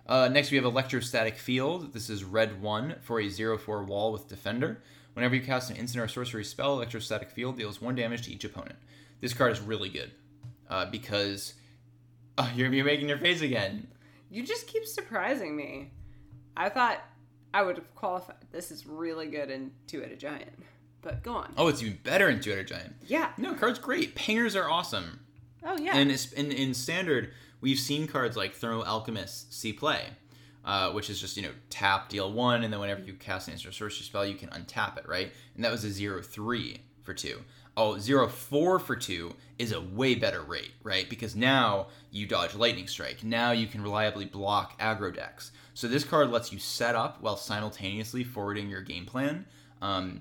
Uh, next, we have Electrostatic Field. This is red 1 for a 0 4 wall with Defender. Whenever you cast an instant or sorcery spell, Electrostatic Field deals 1 damage to each opponent. This card is really good uh, because. Oh, you're, you're making your face again. You just keep surprising me. I thought I would have qualified. This is really good in two-headed giant. But go on. Oh, it's even better in Two Headed Giant. Yeah. No, card's great. Pingers are awesome. Oh yeah. And it's, in, in standard, we've seen cards like Thermo Alchemist see play, uh, which is just, you know, tap, deal one, and then whenever you cast an instant or sorcery spell, you can untap it, right? And that was a 0 3 for two. Oh, 0 4 for two is a way better rate, right? Because now you dodge Lightning Strike. Now you can reliably block aggro decks. So this card lets you set up while simultaneously forwarding your game plan. Um,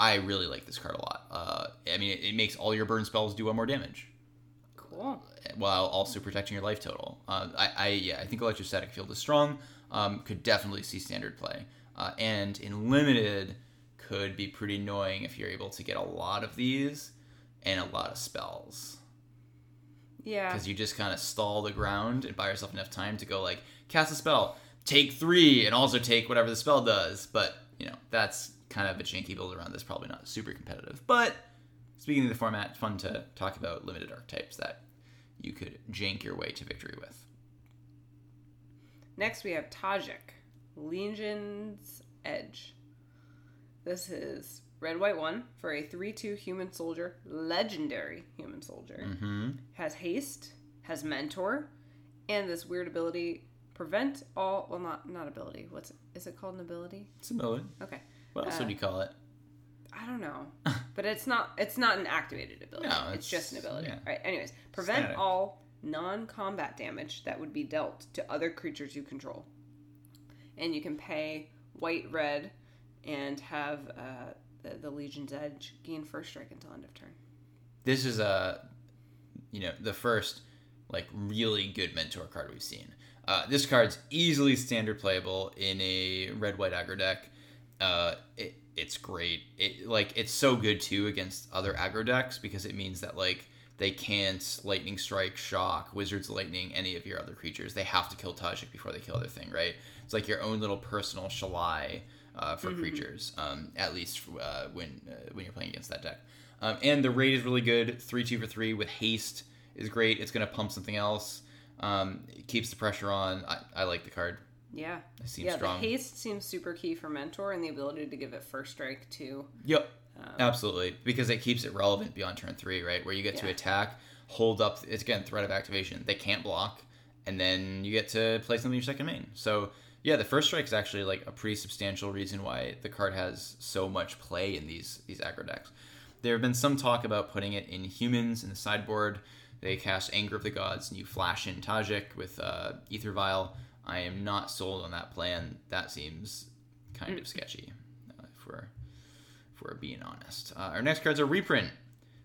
I really like this card a lot. Uh, I mean, it, it makes all your burn spells do one more damage cool. While also protecting your life total. Uh, I, I yeah, I think electrostatic field is strong. Um, could definitely see standard play, uh, and in limited could be pretty annoying if you're able to get a lot of these and a lot of spells Yeah. because you just kind of stall the ground and buy yourself enough time to go like cast a spell, take three, and also take whatever the spell does. But you know that's kind of a janky build around this. Probably not super competitive. But speaking of the format, fun to talk about limited archetypes that you could jank your way to victory with. Next, we have Tajic, Legion's Edge. This is red, white, one for a 3 2 human soldier, legendary human soldier. Mm-hmm. Has haste, has mentor, and this weird ability prevent all. Well, not not ability. What's it? Is it called an ability? It's a ability. Okay. What else Uh, would you call it? I don't know, but it's not. It's not an activated ability. No, it's, just an ability. yeah. Right. Anyways, prevent Static. all non-combat damage that would be dealt to other creatures you control, and you can pay white, red, and have uh, the, the Legion's Edge gain first strike until end of turn. This is a, you know, the first like really good mentor card we've seen. Uh, this card's easily standard playable in a red white aggro deck. Uh, it, it's great. It like it's so good too against other aggro decks because it means that like they can't lightning strike, shock, wizard's lightning, any of your other creatures. They have to kill Tajic before they kill their thing, right? It's like your own little personal shalai uh, for creatures, um, at least uh, when uh, when you're playing against that deck. Um, and the rate is really good. Three two for three with haste is great. It's gonna pump something else. Um, it keeps the pressure on. I, I like the card. Yeah. It seems yeah, strong. the haste seems super key for mentor and the ability to give it first strike too. Yep. Um, Absolutely, because it keeps it relevant beyond turn three, right? Where you get to attack, hold up. It's again threat of activation. They can't block, and then you get to play something in your second main. So Yeah, the first strike is actually like a pretty substantial reason why the card has so much play in these these aggro decks. There have been some talk about putting it in humans in the sideboard. They cast Anger of the Gods and you flash in Tajic with uh, Aether Vial. I am not sold on that plan. That seems kind of sketchy, uh, if we're if we're being honest. Uh, our next cards a reprint,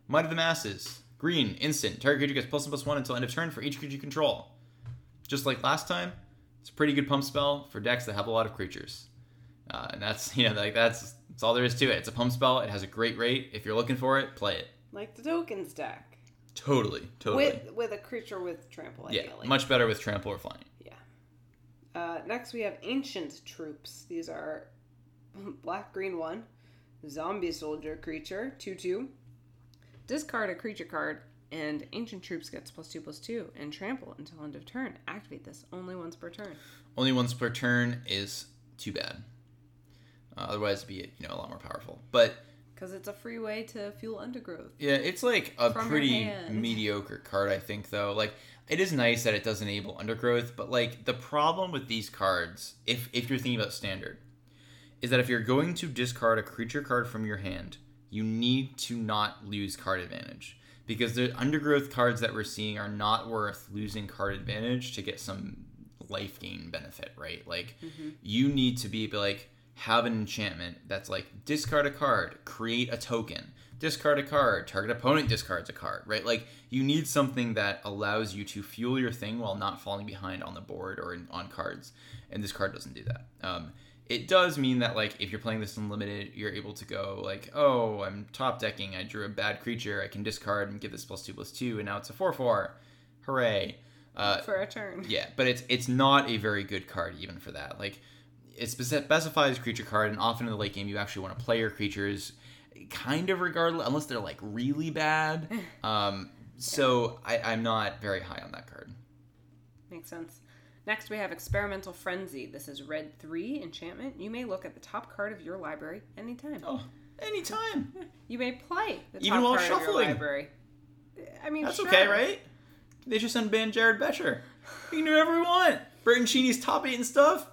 Might of the Masses, green, instant. Target creature gets plus one plus one until end of turn for each creature you control. Just like last time, it's a pretty good pump spell for decks that have a lot of creatures. Uh, and that's you know like that's that's all there is to it. It's a pump spell. It has a great rate. If you're looking for it, play it. Like the tokens deck. Totally, totally. With with a creature with trample, yeah, ideally. much better with trample or flying. Uh, next, we have Ancient Troops. These are black, green, one, zombie soldier creature, 2 2. Discard a creature card, and Ancient Troops gets plus 2 plus 2, and trample until end of turn. Activate this only once per turn. Only once per turn is too bad. Uh, otherwise, it'd be you know a lot more powerful. But Because it's a free way to fuel undergrowth. yeah, it's like a pretty mediocre card, I think. Though, like it is nice that it does enable undergrowth, but like the problem with these cards, if if you're thinking about standard, is that if you're going to discard a creature card from your hand, you need to not lose card advantage because the undergrowth cards that we're seeing are not worth losing card advantage to get some life gain benefit, right? Like mm-hmm. you need to be like have an enchantment that's like discard a card, create a token, discard a card, target opponent discards a card, right? Like you need something that allows you to fuel your thing while not falling behind on the board or in, on cards, and this card doesn't do that. Um, it does mean that like if you're playing this unlimited, you're able to go like, oh, I'm top decking, I drew a bad creature, I can discard and give this plus two plus two, and now it's a four four, hooray! Uh, For a turn. yeah, but it's it's not a very good card even for that. Like it specifies creature card, and often in the late game you actually want to play your creatures, kind of regardless, unless they're like really bad. Um, so I, I'm not very high on that card. Makes sense. Next, we have Experimental Frenzy. This is red 3 enchantment. You may look at the top card of your library anytime. Oh, anytime. You may play the top Even while card of shuffling. your library. I mean, That's sure. okay, right? They just unbanned Jared Betcher. You can do whatever you want. Top eight and stuff.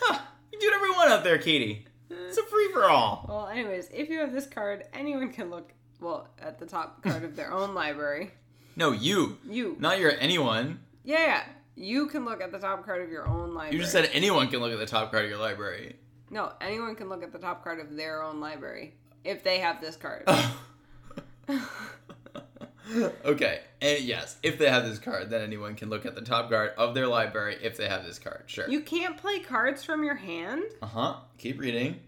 Huh. You can do whatever you want out there, Katie. It's a free for all. Well, anyways, if you have this card, anyone can look, well, at the top card of their own library. No, you. You. Not your anyone. Yeah, yeah. You can look at the top card of your own library. You just said anyone can look at the top card of your library. No, anyone can look at the top card of their own library if they have this card. okay, and yes, if they have this card, then anyone can look at the top card of their library if they have this card. Sure. you can't play cards from your hand? Uh huh. Keep reading.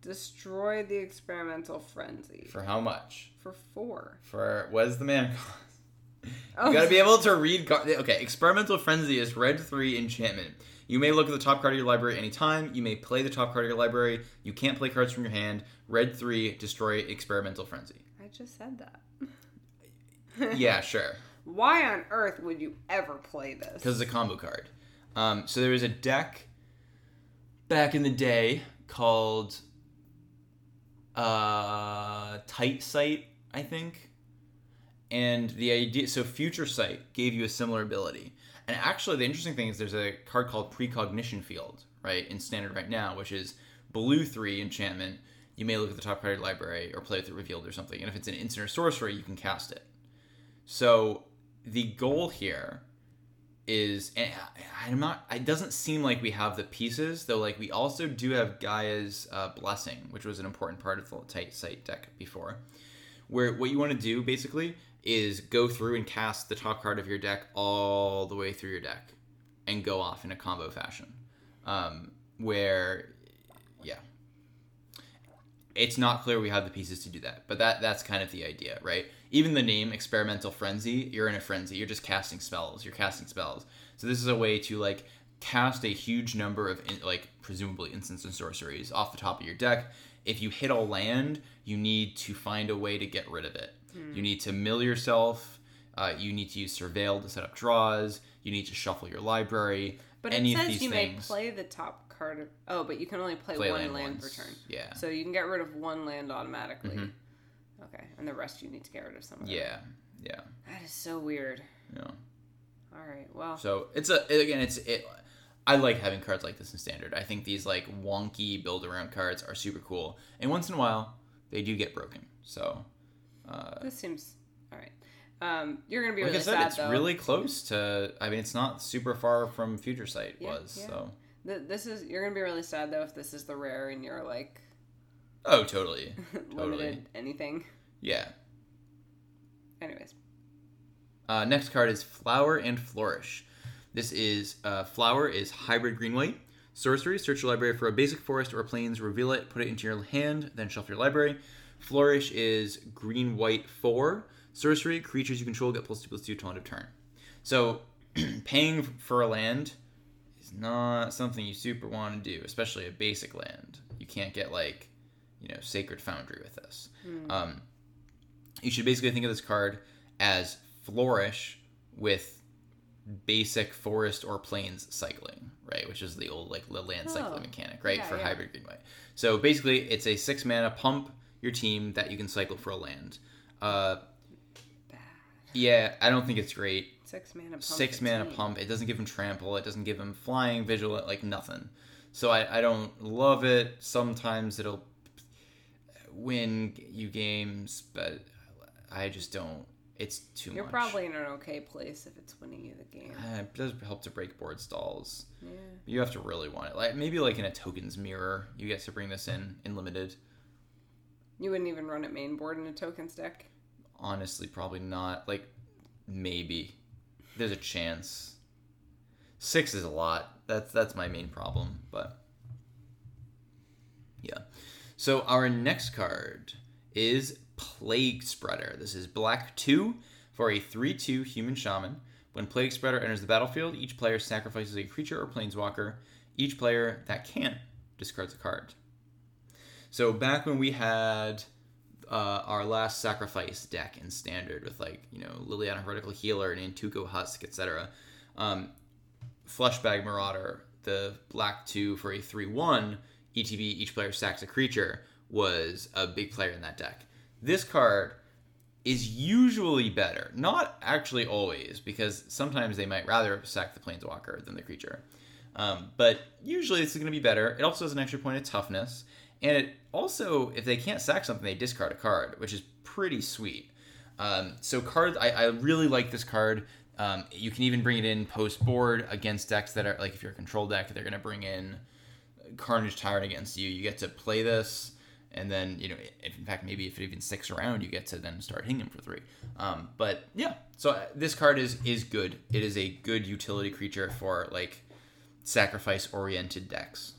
Destroy the experimental frenzy For how much? for four. For what is the man cost? Oh, You gotta be able to read. Car- okay, experimental frenzy is red three enchantment. You may look at the top card of your library anytime. You may play the top card of your library. You can't play cards from your hand. Red three, destroy experimental frenzy. I just said that. Yeah, sure. Why on earth would you ever play this? because it's a combo card. Um, so there was a deck back in the day called uh, Tight Sight, I think. And the idea, so Future Sight gave you a similar ability. And actually, the interesting thing is there's a card called Precognition Field, right, in standard right now, which is blue three enchantment. You may look at the top card of your library or play with it revealed or something. And if it's an instant or sorcery, you can cast it. So the goal here is and I- I'm not it doesn't seem like we have the pieces though like we also do have Gaea's uh, blessing which was an important part of the tight sight deck before where what you want to do basically is go through and cast the top card of your deck all the way through your deck and go off in a combo fashion. Um, where yeah. It's not clear we have the pieces to do that but that that's kind of the idea right even the name experimental frenzy you're in a frenzy you're just casting spells you're casting spells so this is a way to like cast a huge number of in, like presumably instants and sorceries off the top of your deck if you hit a land you need to find a way to get rid of it you need to mill yourself uh, you need to use surveil to set up draws you need to shuffle your library But any it says you things may play the top card of. Oh, but you can only play, Play one land land, per turn. Yeah. So you can get rid of one land automatically. Mhm. Okay, and the rest you need to get rid of some. of them. yeah yeah That is so weird. yeah All right. Well. So it's a again, it's it. I like having cards like this in standard. I think these like wonky build around cards are super cool, and once in a while they do get broken. So, uh, This seems all right. Um, you're gonna be like really I said, sad it's though. really close to. I mean, it's not super far from Future Sight Yeah, was. yeah. So, Th- this is you're gonna be really sad though if this is the rare and you're like oh, totally, totally, anything. Yeah. Anyways, Uh, next card is Flower and Flourish. This is uh, Flower is hybrid green white. Sorcery, search your library for a basic forest or plains, reveal it, put it into your hand, then shuffle your library. Flourish is green white 4. Sorcery, creatures you control get plus 2 plus 2 till end of turn. So, paying for a land is not something you super want to do, especially a basic land. You can't get, like, you know, Sacred Foundry with this. Um, you should basically think of this card as flourish with basic forest or plains cycling, right? Which is the old like the land cycling Oh. mechanic, right? Yeah, for yeah. hybrid green white. So basically, it's a six mana pump your team that you can cycle for a land. Uh, yeah, I don't think it's great. six mana pump. six mana team. pump. It doesn't give him trample. It doesn't give him flying, visual, like nothing. So I, I don't love it. Sometimes it'll win you games, but I just don't. It's too You're much. probably in an okay place if it's winning you the game. Uh, it does help to break board stalls. Yeah. You have to really want it. Like maybe like in a tokens mirror, you get to bring this in in limited. You wouldn't even run it main board in a tokens deck. Honestly, probably not. Like maybe there's a chance. Six is a lot. That's that's my main problem. But yeah. So our next card is Plague Spreader. This is black two for a three two human shaman. When Plague Spreader enters the battlefield, each player sacrifices a creature or planeswalker. Each player that can discards a card. So back when we had uh, our last sacrifice deck in standard with like you know Liliana Heretical Healer and Nantuko Husk, etc. Um, Fleshbag Marauder, the black two for a three one ETB, each player sacks a creature, was a big player in that deck. This card is usually better, not actually always, because sometimes they might rather sack the planeswalker than the creature. Um, but usually this is going to be better. It also has an extra point of toughness, and it also, if they can't sack something, they discard a card, which is pretty sweet. Um, so cards, I, I really like this card. Um, you can even bring it in post board against decks that are like if you're a control deck, they're going to bring in Carnage Tyrant against you. You get to play this, and then you know, if, in fact, maybe if it even sticks around, you get to then start hitting him for three. Um, but yeah, so uh, this card is is good. It is a good utility creature for like sacrifice oriented decks.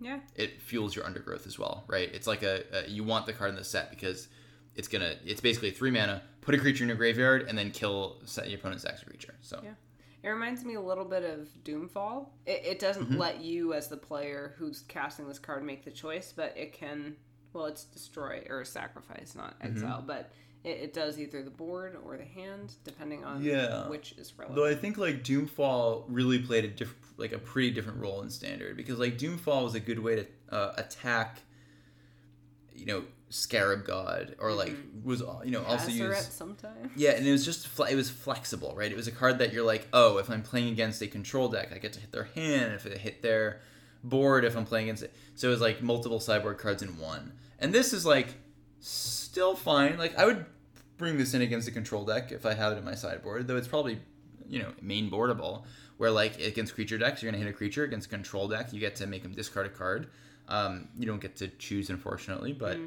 Yeah. It fuels your undergrowth as well, right? It's like a, a you want the card in the set because it's gonna it's basically three mana. Put a creature in your graveyard and then kill set your opponent's sacks creature. So Yeah. It reminds me a little bit of Doomfall. It, it doesn't Mm-hmm. let you, as the player who's casting this card, make the choice, but it can. Well, it's destroy or sacrifice, not Mm-hmm. exile, but it, it does either the board or the hand, depending on Yeah. which is relevant. Though I think like Doomfall really played a diff- like a pretty different role in Standard because like Doomfall was a good way to uh, attack, you know, Scarab God or like was you know also Hazoret use sometime. yeah, and it was just fle- it was flexible, right? It was a card that you're like, oh, if I'm playing against a control deck, I get to hit their hand. If it hit their board, if I'm playing against it, so it was like multiple sideboard cards in one. And this is like still fine. Like I would bring this in against a control deck if I have it in my sideboard, though it's probably you know main boardable. Where like against creature decks, you're gonna hit a creature against a control deck, you get to make them discard a card. Um, you don't get to choose, unfortunately, but.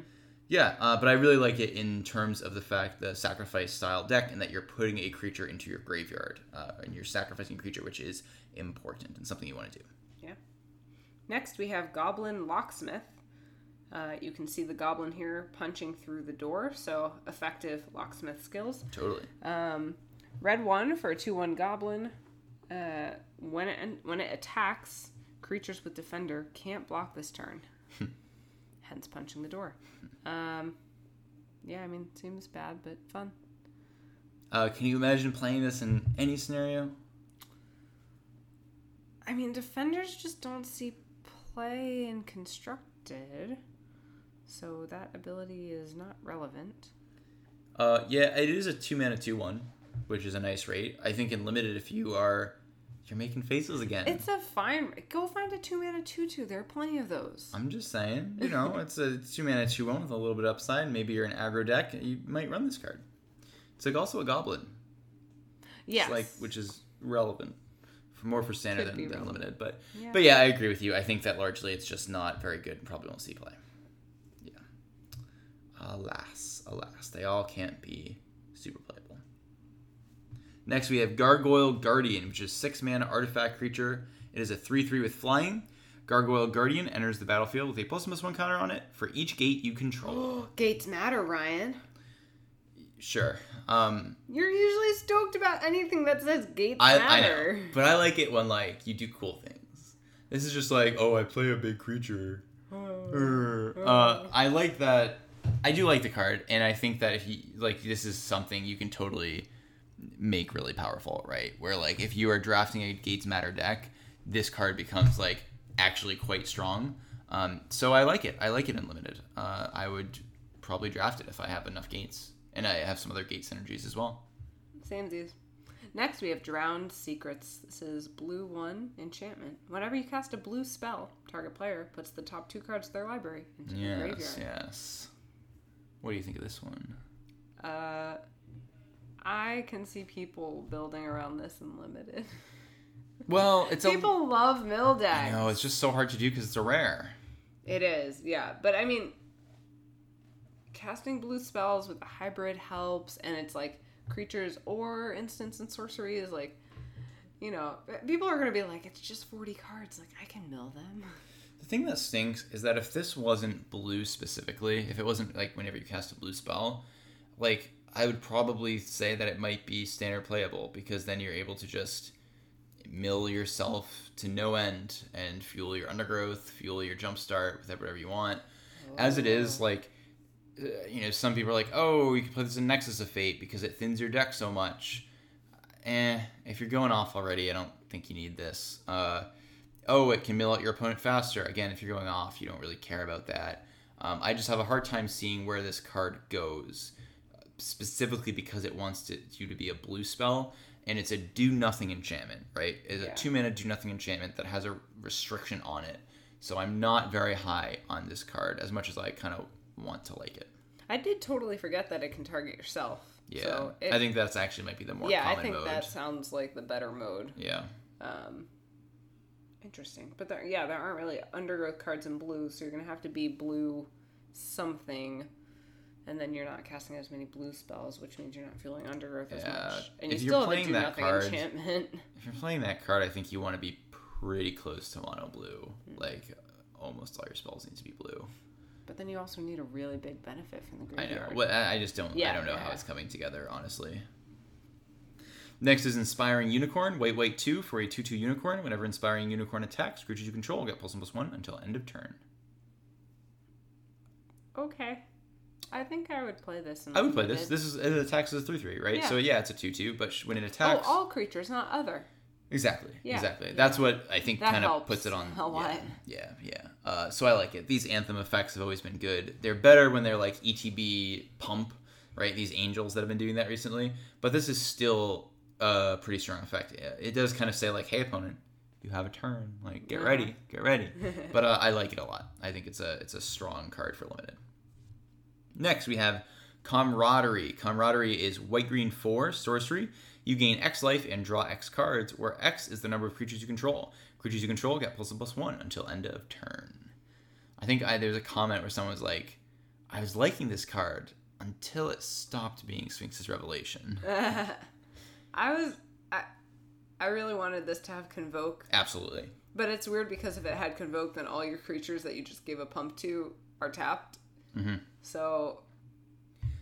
Yeah, uh, but I really like it in terms of the fact the sacrifice style deck and that you're putting a creature into your graveyard uh, and you're sacrificing a creature, which is important and something you want to do. Next, we have Goblin Locksmith. Uh, you can see the goblin here punching through the door, so effective locksmith skills. Totally. Um, red one for a two one goblin. Uh, when it when it attacks, creatures with defender can't block this turn. Hence punching the door. Um, yeah, I mean seems bad but fun. Uh, can you imagine playing this in any scenario? I mean defenders just don't see play and constructed, so that ability is not relevant. Uh, yeah, it is a two mana two one, which is a nice rate. I think in limited, if you are You're making faces again. It's a fine. Go find a two mana two two. There are plenty of those. I'm just saying, you know, it's a two mana two one with a little bit upside. Maybe you're an aggro deck, you might run this card. It's like also a goblin. Yes. It's like which is relevant. More for standard than, than limited. But Yeah. but yeah, I agree with you. I think that largely it's just not very good and probably won't see play. Yeah. Alas, alas. They all can't be super playable. Next we have Gargoyle Guardian, which is six mana artifact creature. It is a 3-3 with flying. Gargoyle Guardian enters the battlefield with a plus plus one counter on it for each gate you control. Gates matter, Ryan. Sure. Um, You're usually stoked about anything that says gates I, I matter. know, but I like it when like you do cool things. This is just like, oh, I play a big creature. Uh, I like that. I do like the card, and I think that if you like, this is something you can totally make really powerful, right? Where like if you are drafting a Gates Matter deck, this card becomes like actually quite strong. Um, so I like it. I like it in limited. Uh, I would probably draft it if I have enough gates, and I have some other gate synergies as well. Samesies. Next, we have Drowned Secrets. This is blue one enchantment. Whenever you cast a blue spell, target player puts the top two cards of their library into the Yes, graveyard. yes. What do you think of this one? Uh, I can see people building around this in limited. Well, it's a. people love mill decks. I know it's just so hard to do because it's a rare. It is, yeah. But I mean, casting blue spells with a hybrid helps, and it's like creatures or instants and sorcery is like, you know, people are gonna be like, it's just forty cards. Like I can mill them. The thing that stinks is that if this wasn't blue specifically, if it wasn't like whenever you cast a blue spell, like I would probably say that it might be standard playable because then you're able to just mill yourself to no end and fuel your undergrowth, fuel your jumpstart with whatever you want. As it is, like uh, you know, some people are like, "Oh, you can play this in Nexus of Fate because it thins your deck so much." Eh, if you're going off already, I don't think you need this. Uh, oh, it can mill out your opponent faster. Again, if you're going off, you don't really care about that. Um, I just have a hard time seeing where this card goes, specifically because it wants to, you to be a blue spell, and it's a do nothing enchantment, right? It's Yeah. a two mana do nothing enchantment that has a restriction on it. So I'm not very high on this card as much as I kind of want to like it. I did totally forget that it can target yourself. Yeah, So it, I think that's actually might be the more yeah, I think mode. that sounds like the better mode. Yeah, Um, interesting, but there, yeah, there aren't really undergrowth cards in blue, so you're gonna have to be blue something, and then you're not casting as many blue spells, which means you're not feeling undergrowth as much, and you if you're still playing that card- enchantment. if you're playing that card, I think you want to be pretty close to mono blue. Hmm. Like almost all your spells need to be blue. But then you also need a really big benefit from the graveyard. I know. Well, I just don't. I don't know how it's coming together, honestly. Next is Inspiring Unicorn. Wait, wait, two for a two-two unicorn. Whenever Inspiring Unicorn attacks, creatures you control get plus one plus one until end of turn. Okay, I think I would play this. In I would play this. This is it attacks as a three-three, right? Yeah. So yeah, it's a two-two, but when it attacks, Oh, attacks, all creatures, not other. Exactly. Yeah. Exactly. That's what I think That kind of puts it on. a lot. Yeah. Yeah. yeah. Uh, so I like it. These anthem effects have always been good. They're better when they're like ETB pump, right? These angels that have been doing that recently. But this is still a pretty strong effect. It does kind of say like, "Hey, opponent, you have a turn. Like, get ready, get ready." but uh, I like it a lot. I think it's a it's a strong card for limited. Next, we have Camaraderie. Camaraderie is white green 4 sorcery. You gain X life and draw X cards, where X is the number of creatures you control. Creatures you control get plus one plus one until end of turn. I think I, there's a comment where someone was like, I was liking this card until it stopped being Sphinx's Revelation. I was, I, I really wanted this to have convoke, Absolutely. but it's weird because if it had convoke, then all your creatures that you just gave a pump to are tapped. Mhm. So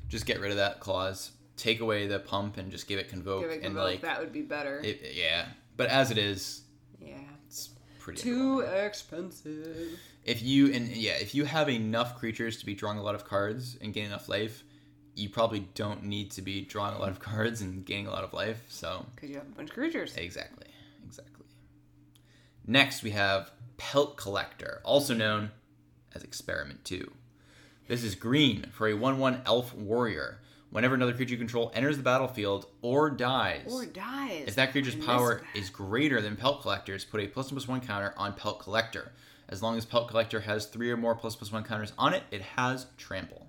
Just get rid of that clause. Take away the pump and just give it convoke. give it and like, that would be better. it, yeah. But as it is, yeah. it's pretty Too expensive. if you and yeah if you have enough creatures to be drawing a lot of cards and getting enough life you probably don't need to be drawing a lot of cards and gaining a lot of life so Because you have a bunch of creatures. exactly exactly next we have pelt collector also known as experiment 2 this is green for a 1-1 elf warrior Whenever another creature you control enters the battlefield or dies, Or dies. if that creature's power that. is greater than Pelt Collector's, put a plus one plus one counter on Pelt Collector. As long as Pelt Collector has three or more plus plus one counters on it, it has trample.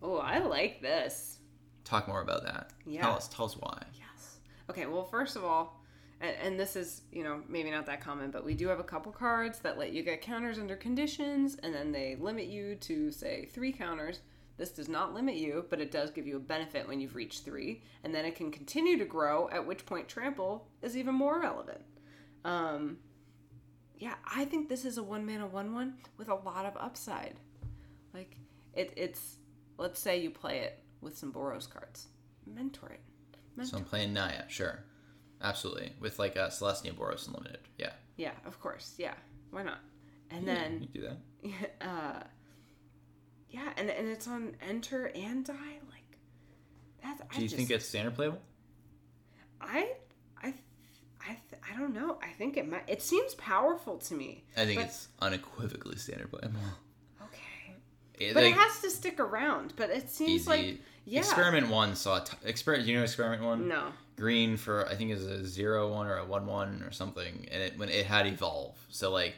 Oh, I like this. Talk more about that. Yeah. Tell us. Tell us why. Yes. Okay, well, first of all, and, and this is, you know, maybe not that common, but we do have a couple cards that let you get counters under conditions, and then they limit you to, say, three counters. This does not limit you, but it does give you a benefit when you've reached three, and then it can continue to grow, at which point trample is even more relevant. Um, yeah, I think this is a one mana one one with a lot of upside. Like it, it's let's say you play it with some Boros cards, mentor it. So I'm playing Naya, sure. Absolutely. With like a Celestia Boros Unlimited. Yeah. Yeah, of course. Yeah, why not? And Yeah, then, you do that. uh, yeah, and and it's on enter and die. Like that's. Do you just, think it's standard playable? I, I, I, I don't know. I think it might. It seems powerful to me. I think But- it's unequivocally standard playable. Okay, It, but like, it has to stick around. But it seems easy. like yeah. Experiment one saw t- experiment. You know experiment one? No. Green for I think is a zero one or a one one or something, and it when it had evolve. So like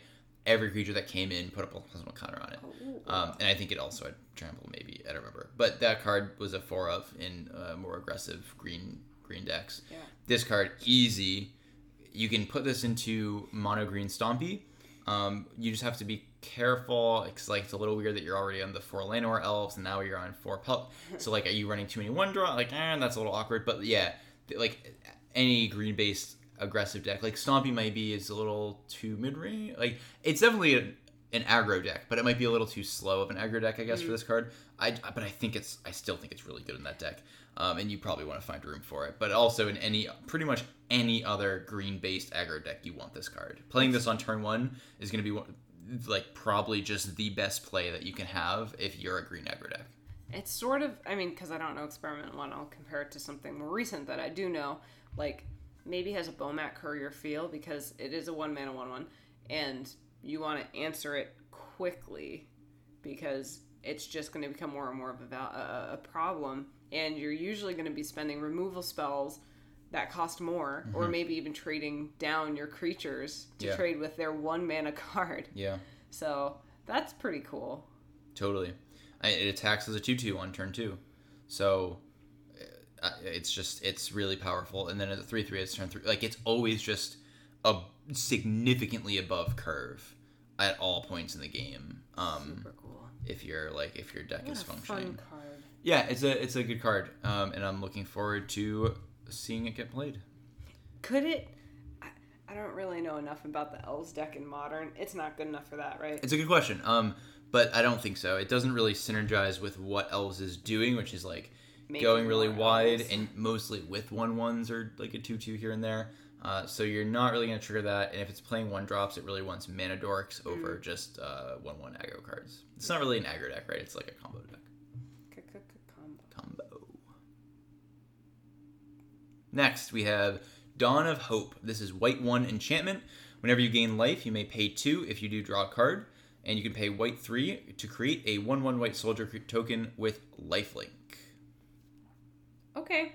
every creature that came in put up a plus one counter on it. Um, and I think it also had trample, maybe I don't remember. But that card was a four of in uh, more aggressive green green decks. Yeah. This card easy. You can put this into mono green Stompy. Um, you just have to be careful. It's like it's a little weird that you're already on the four Llanowar elves and now you're on four Pelt. So like, are you running too many one draw? Like, eh, that's a little awkward. But yeah, like any green based aggressive deck, like Stompy might be is a little too mid range. Like it's definitely a, an aggro deck, but it might be a little too slow of an aggro deck, I guess, for this card. I but I think it's I still think it's really good in that deck. Um, and you probably want to find room for it. But also in any pretty much any other green based aggro deck, you want this card. Playing this on turn one is going to be one, like probably just the best play that you can have if you're a green aggro deck. It's sort of, I mean, because I don't know Experiment 1, I'll compare it to something more recent that I do know. Like, maybe has a Bomat Courier feel because it is a one mana 1 1, and you want to answer it quickly because it's just going to become more and more of a, val- a, a problem, and you're usually going to be spending removal spells that cost more, or mm-hmm. maybe even trading down your creatures to Yeah. trade with their one mana card. Yeah, So that's pretty cool. totally. I, it attacks as a two-two on turn two, so uh, it's just it's really powerful. And then as a three-three, it's turn three. Like it's always just a significantly above curve at all points in the game. Um, Super cool. if you're like if your deck What is functioning. Yeah, it's a it's a good card, um, and I'm looking forward to seeing it get played. Could it? I, I don't really know enough about the elves deck in modern. It's not good enough for that, right? It's a good question, um, but I don't think so. It doesn't really synergize with what Elves is doing, which is like Making going really wide and mostly with one ones or like a two two here and there. Uh, so you're not really going to trigger that, and if it's playing one drops, it really wants mana dorks over Mm. just uh, one one aggro cards. It's not really an aggro deck, right? It's like a combo deck. K-k-k-combo. Combo. Next, we have Dawn of Hope. This is white one enchantment. Whenever you gain life, you may pay two if you do draw a card, and you can pay white three to create a one one white soldier token with lifelink. Okay.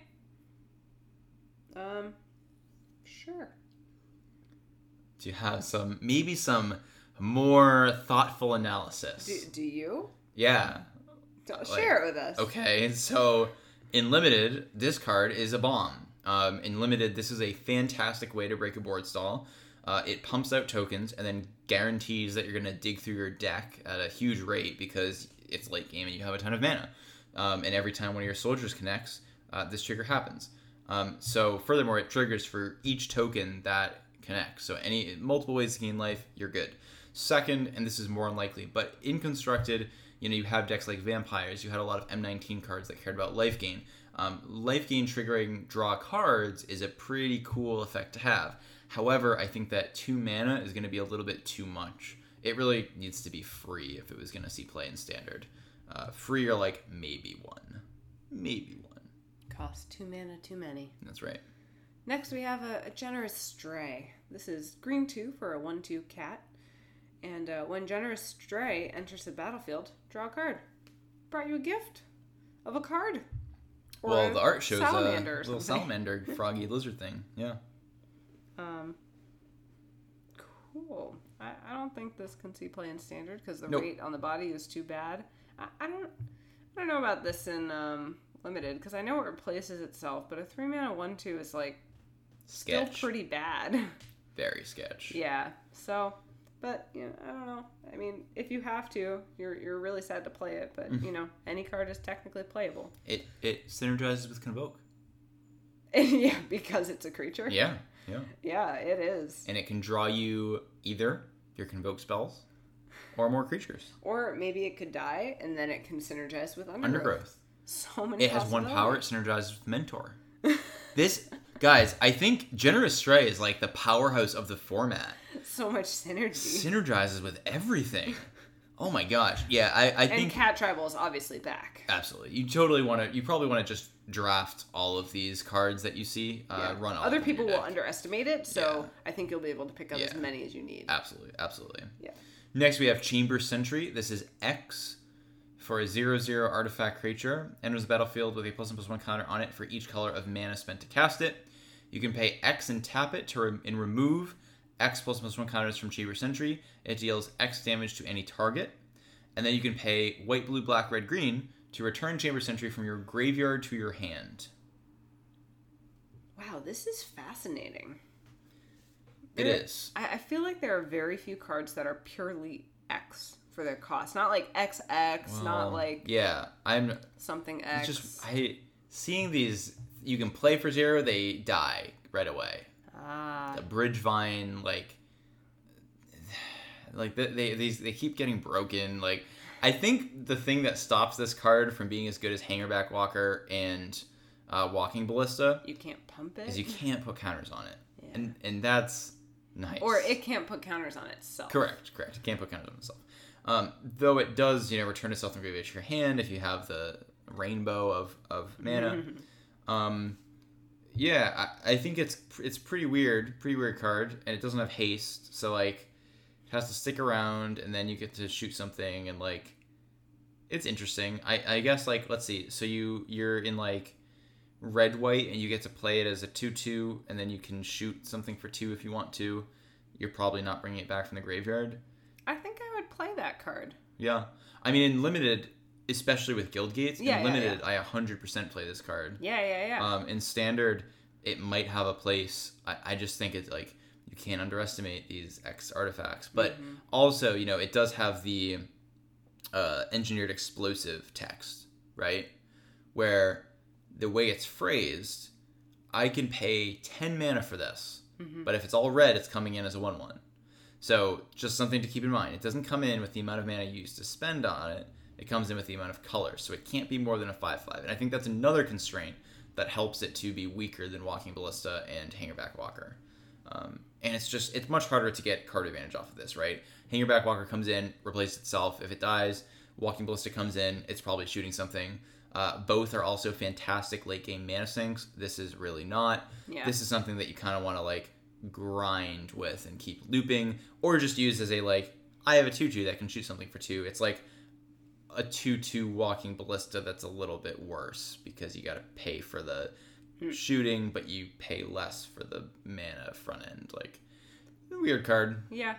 Um. Sure. To have some maybe some more thoughtful analysis. Do, do you? Yeah. Don't share it with us. Okay, so in limited, this card is a bomb. Um, in limited, this is a fantastic way to break a board stall. Uh, it pumps out tokens and then guarantees that you're going to dig through your deck at a huge rate because it's late game and you have a ton of mana. Um, and every time one of your soldiers connects, uh, this trigger happens. Um, so furthermore, it triggers for each token that connects. So any multiple ways to gain life, you're good. Second, and this is more unlikely, but in constructed, you know, you have decks like vampires. You had a lot of M19 cards that cared about life gain. Um, life gain triggering draw cards is a pretty cool effect to have. However, I think that two mana is going to be a little bit too much. It really needs to be free if it was going to see play in standard. Uh, free or like maybe one, maybe. Cost two mana too many. That's right. Next, we have a, a generous stray. This is green two for a one two cat. And uh, when generous stray enters the battlefield, draw a card. Brought you a gift of a card. Or well, the art shows salamander a little salamander, froggy lizard thing. Yeah. Um, cool. I, I don't think this can see play in standard because the Nope. rate on the body is too bad. I, I don't I don't know about this in um, limited because I know it replaces itself, but a three mana one two is like still pretty bad. Very sketch. yeah. So, but you know, I don't know. I mean, if you have to, you're you're really sad to play it, but Mm-hmm. you know, any card is technically playable. It it synergizes with Convoke. yeah, because it's a creature. Yeah. Yeah. Yeah, it is. And it can draw you either your Convoke spells or more creatures. Or maybe it could die and then it can synergize with undergrowth. Undergrowth. So many. It has one power. It synergizes with Mentor. this guys, I think Generous Stray is like the powerhouse of the format. So much synergy. Synergizes with everything. Oh my gosh. Yeah, I, I and think Cat Tribal is obviously back. absolutely. You totally want to. You probably want to just draft all of these cards that you see. Uh, Yeah. Run Other of them in people will underestimate it, so I think you'll be able to pick up as many as you need. Absolutely, absolutely. Yeah. Next, we have Chamber Sentry. This is X for a 0 0 artifact creature. Enters the battlefield with a plus one plus one counter on it for each color of mana spent to cast it. You can pay X and tap it to re- and remove X plus plus one counters from Chamber Sentry. It deals X damage to any target. And then you can pay white, blue, black, red, green to return Chamber Sentry from your graveyard to your hand. Wow, this is fascinating. It There- is. I, I feel like there are very few cards that are purely X for their cost. Not like XX, not like Yeah, I'm something X. just I seeing these. You can play for zero, they die right away. ah, The bridge vine, like, like they, they these they keep getting broken. Like, I think the thing that stops this card from being as good as Hangerback Walker and uh, Walking Ballista you can't pump it. is you can't put counters on it, Yeah. and and that's nice. or it can't put counters on itself. Correct, correct. It can't put counters on itself. Um, though it does, you know, return itself from graveyard to your hand if you have the rainbow of, of mana. um, yeah, I, I think it's it's pretty weird, pretty weird card, and it doesn't have haste, so like it has to stick around, and then you get to shoot something, and like it's interesting. I, I guess like let's see, so you you're in like red white, and you get to play it as a two two, and then you can shoot something for two if you want to. You're probably not bringing it back from the graveyard. I think I would play that card. Yeah, I mean in limited, especially with guild gates. Yeah, in yeah, limited, I 100% play this card. Yeah, yeah, yeah. Um, in standard, it might have a place. I, I just think it's like you can't underestimate these X artifacts. But Mm-hmm. also, you know, it does have the uh, engineered explosive text, right? Where the way it's phrased, I can pay 10 mana for this. Mm-hmm. But if it's all red, it's coming in as a 1 1. So just something to keep in mind. It doesn't come in with the amount of mana you used to spend on it. It comes in with the amount of color. So it can't be more than a 5 5. And I think that's another constraint that helps it to be weaker than Walking Ballista and Hangerback Walker. Um, and it's just, it's much harder to get card advantage off of this, right? Hangerback Walker comes in, replaces itself. If it dies, Walking Ballista comes in, it's probably shooting something. Uh, both are also fantastic late game mana sinks. This is really not. Yeah. This is something that you kind of want to like grind with and keep looping, or just use as a like, I have a 2 2 that can shoot something for 2. It's like a 2 2 walking ballista that's a little bit worse because you got to pay for the hmm. shooting, but you pay less for the mana front end. Like, weird card. Yeah.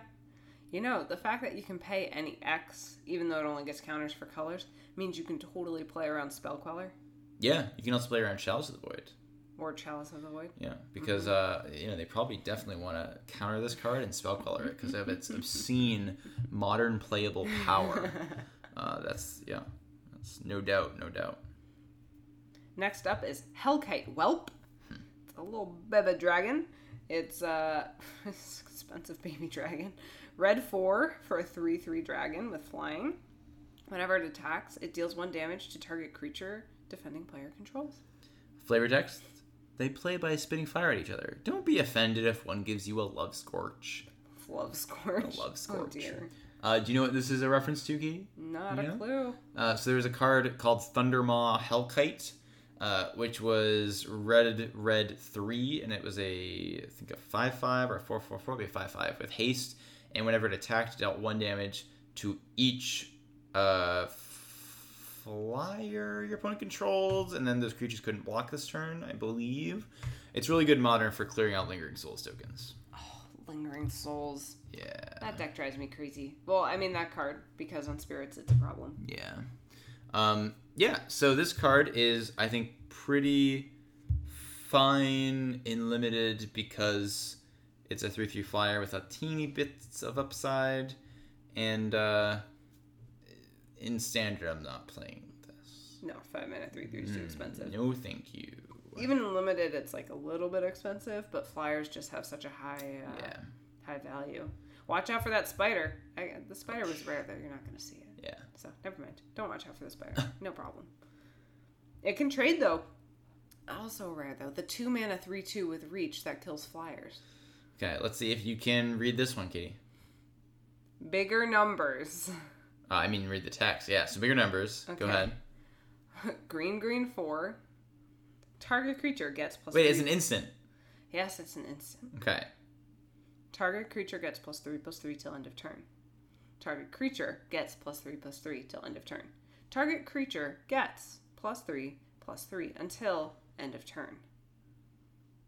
You know, the fact that you can pay any X, even though it only gets counters for colors, means you can totally play around Spell Queller Yeah, you can also play around Chalice of the Void. Or Chalice of the Void. Yeah, because uh, you know they probably definitely want to counter this card and Spell Queller it because of its obscene modern playable power. Uh, that's yeah, that's no doubt, no doubt. Next up is Hellkite Whelp. It's a little baby dragon. It's uh, it's expensive baby dragon. Red 4 for a 3 3 dragon with flying. Whenever it attacks, it deals 1 damage to target creature defending player controls. Flavor text: They play by spitting fire at each other. Don't be offended if one gives you a love scorch. Love Scorch. A love Oh scorch. dear. Uh, do you know what this is a reference to, Key? Not Yeah. a clue. Uh, so there's a card called Thundermaw Hellkite, uh, which was red red three, and it was a I think a five five or a four four four, maybe a five five with haste, and whenever it attacked, it dealt one damage to each uh, flyer your opponent controls, and then those creatures couldn't block this turn, I believe. It's really good modern for clearing out Lingering Souls tokens. Oh, Lingering Souls. Yeah. That deck drives me crazy. Well, I mean that card because on spirits it's a problem. Yeah. Um, yeah, so this card is, I think, pretty fine in limited because it's a 3 3 flyer with a teeny bits of upside. And uh, in standard, I'm not playing this. No, five mana three three is too expensive. No, thank you. Even in limited, it's like a little bit expensive, but flyers just have such a high uh, Yeah. high value. Watch out for that spider. I, the spider was rare though. You're not going to see it. Yeah. So never mind. Don't watch out for the spider. no problem. It can trade though. Also rare though. The two mana three two with reach that kills flyers. Okay, let's see if you can read this one, Kitty. Bigger numbers. Uh, I mean, read the text. Yeah, so bigger numbers. Go ahead. green green four. Target creature gets plus. Wait, three. it's an instant. Yes, it's an instant. Okay. Target creature gets plus three plus three till end of turn. Target creature gets plus three plus three till end of turn. Target creature gets plus three plus three until end of turn.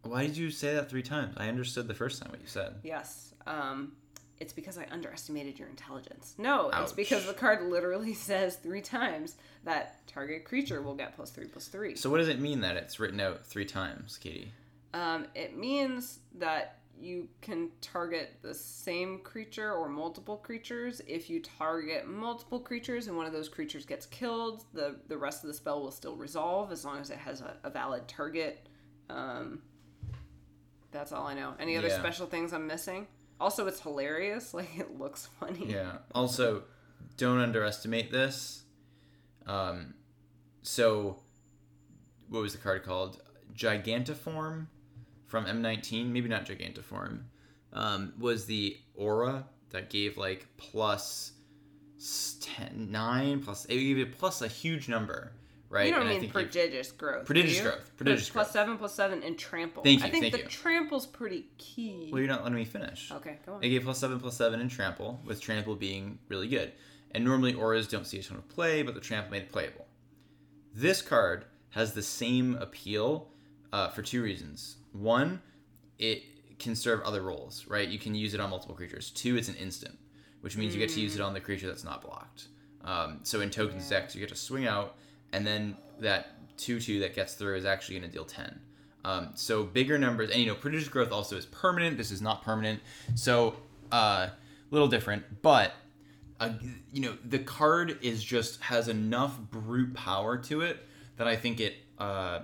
Why did you say that three times? I understood the first time what you said. Yes. Um, it's because I underestimated your intelligence. No, it's because the card literally says three times that target creature will get plus three plus three. So what does it mean that it's written out three times, Katie? Um, it means that you can target the same creature or multiple creatures. If you target multiple creatures and one of those creatures gets killed, the, the rest of the spell will still resolve as long as it has a, a valid target. Um, that's all I know. Any other Yeah. special things I'm missing? Also, it's hilarious. Like, it looks funny. Yeah. Also, don't underestimate this. Um, so, what was the card called? Gigantiform from M19. Maybe not Gigantiform. Um, was the aura that gave like plus 10, 9 plus it gave it plus a huge number, right? You don't And I mean think prodigious growth. Prodigious growth, prodigious Plus- growth. seven, plus seven, and trample. Thank you. I you, think thank the you. trample's pretty key. Well, you're not letting me finish. okay, go on. It gave plus seven plus seven and trample, with trample being really good. And normally auras don't see a ton of play, but the trample made it playable. This card has the same appeal uh, for two reasons. One, it can serve other roles, right? You can use it on multiple creatures. Two, it's an instant, which means you get to use it on the creature that's not blocked. Um, so in tokens decks, you get to swing out, and then that two two that gets through is actually going to deal ten. Um, so bigger numbers, and you know, prodigious growth also is permanent. This is not permanent, so a uh, little different. But uh, you know, the card is just has enough brute power to it that I think it uh,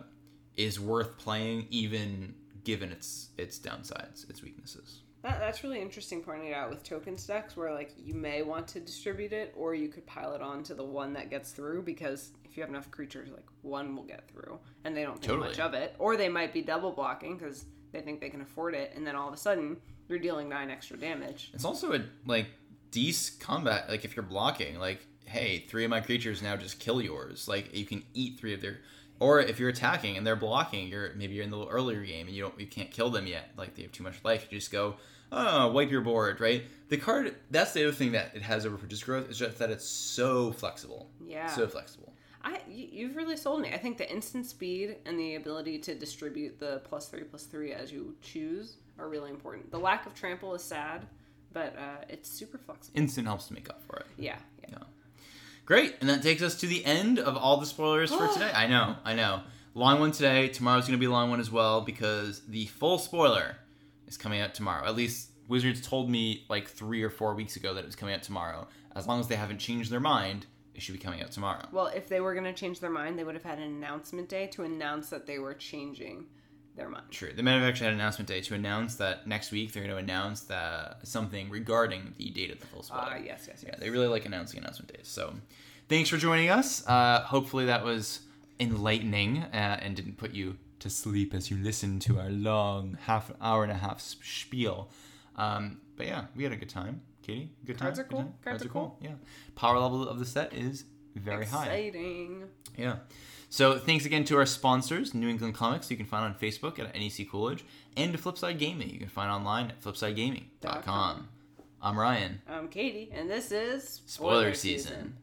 is worth playing, even given its its downsides, its weaknesses. That, that's really interesting pointing out with token stacks where like you may want to distribute it or you could pile it on to the one that gets through because if you have enough creatures like one will get through and they don't think Totally. much of it or they might be double blocking because they think they can afford it and then all of a sudden you're dealing nine extra damage It's also a like decent combat. Like if you're blocking, like hey, three of my creatures now just kill yours. Like you can eat three of their. Or if you're attacking and they're blocking, you're maybe you're in the little earlier game and you don't you can't kill them yet. Like they have too much life. You just go, oh, wipe your board, right? The card. That's the other thing that it has over Prodigious Growth is just that it's so flexible. Yeah. So flexible. I you, you've really sold me. I think the instant speed and the ability to distribute the plus three plus three as you choose are really important. The lack of trample is sad, but uh, it's super flexible. Instant helps to make up for it. Yeah, yeah. Yeah. Great, and that takes us to the end of all the spoilers for today. I know, I know. Long one today. Tomorrow's going to be a long one as well because the full spoiler is coming out tomorrow. At least Wizards told me like three or four weeks ago that it was coming out tomorrow. As long as they haven't changed their mind, it should be coming out tomorrow. Well, if they were going to change their mind, they would have had an announcement day to announce that they were changing their mind. True. They might have actually had an announcement day to announce that next week they're going to announce that something regarding the date of the full spoiler. Ah, yes, yes, yes. Yeah, they really like announcing announcement days. So, thanks for joining us. Uh, hopefully, that was enlightening uh, and didn't put you to sleep as you listened to our long half hour and a half spiel. Um, but yeah, we had a good time. Katie, good time. Cards are cool. time? Cards are cool. Yeah, power level of the set is very high. Exciting. Yeah. So thanks again to our sponsors, New England Comics, you can find on Facebook at NEC Coolidge, and to Flipside Gaming, you can find online at flipsidegaming.com. I'm Ryan. I'm Katie, and this is Spoiler season.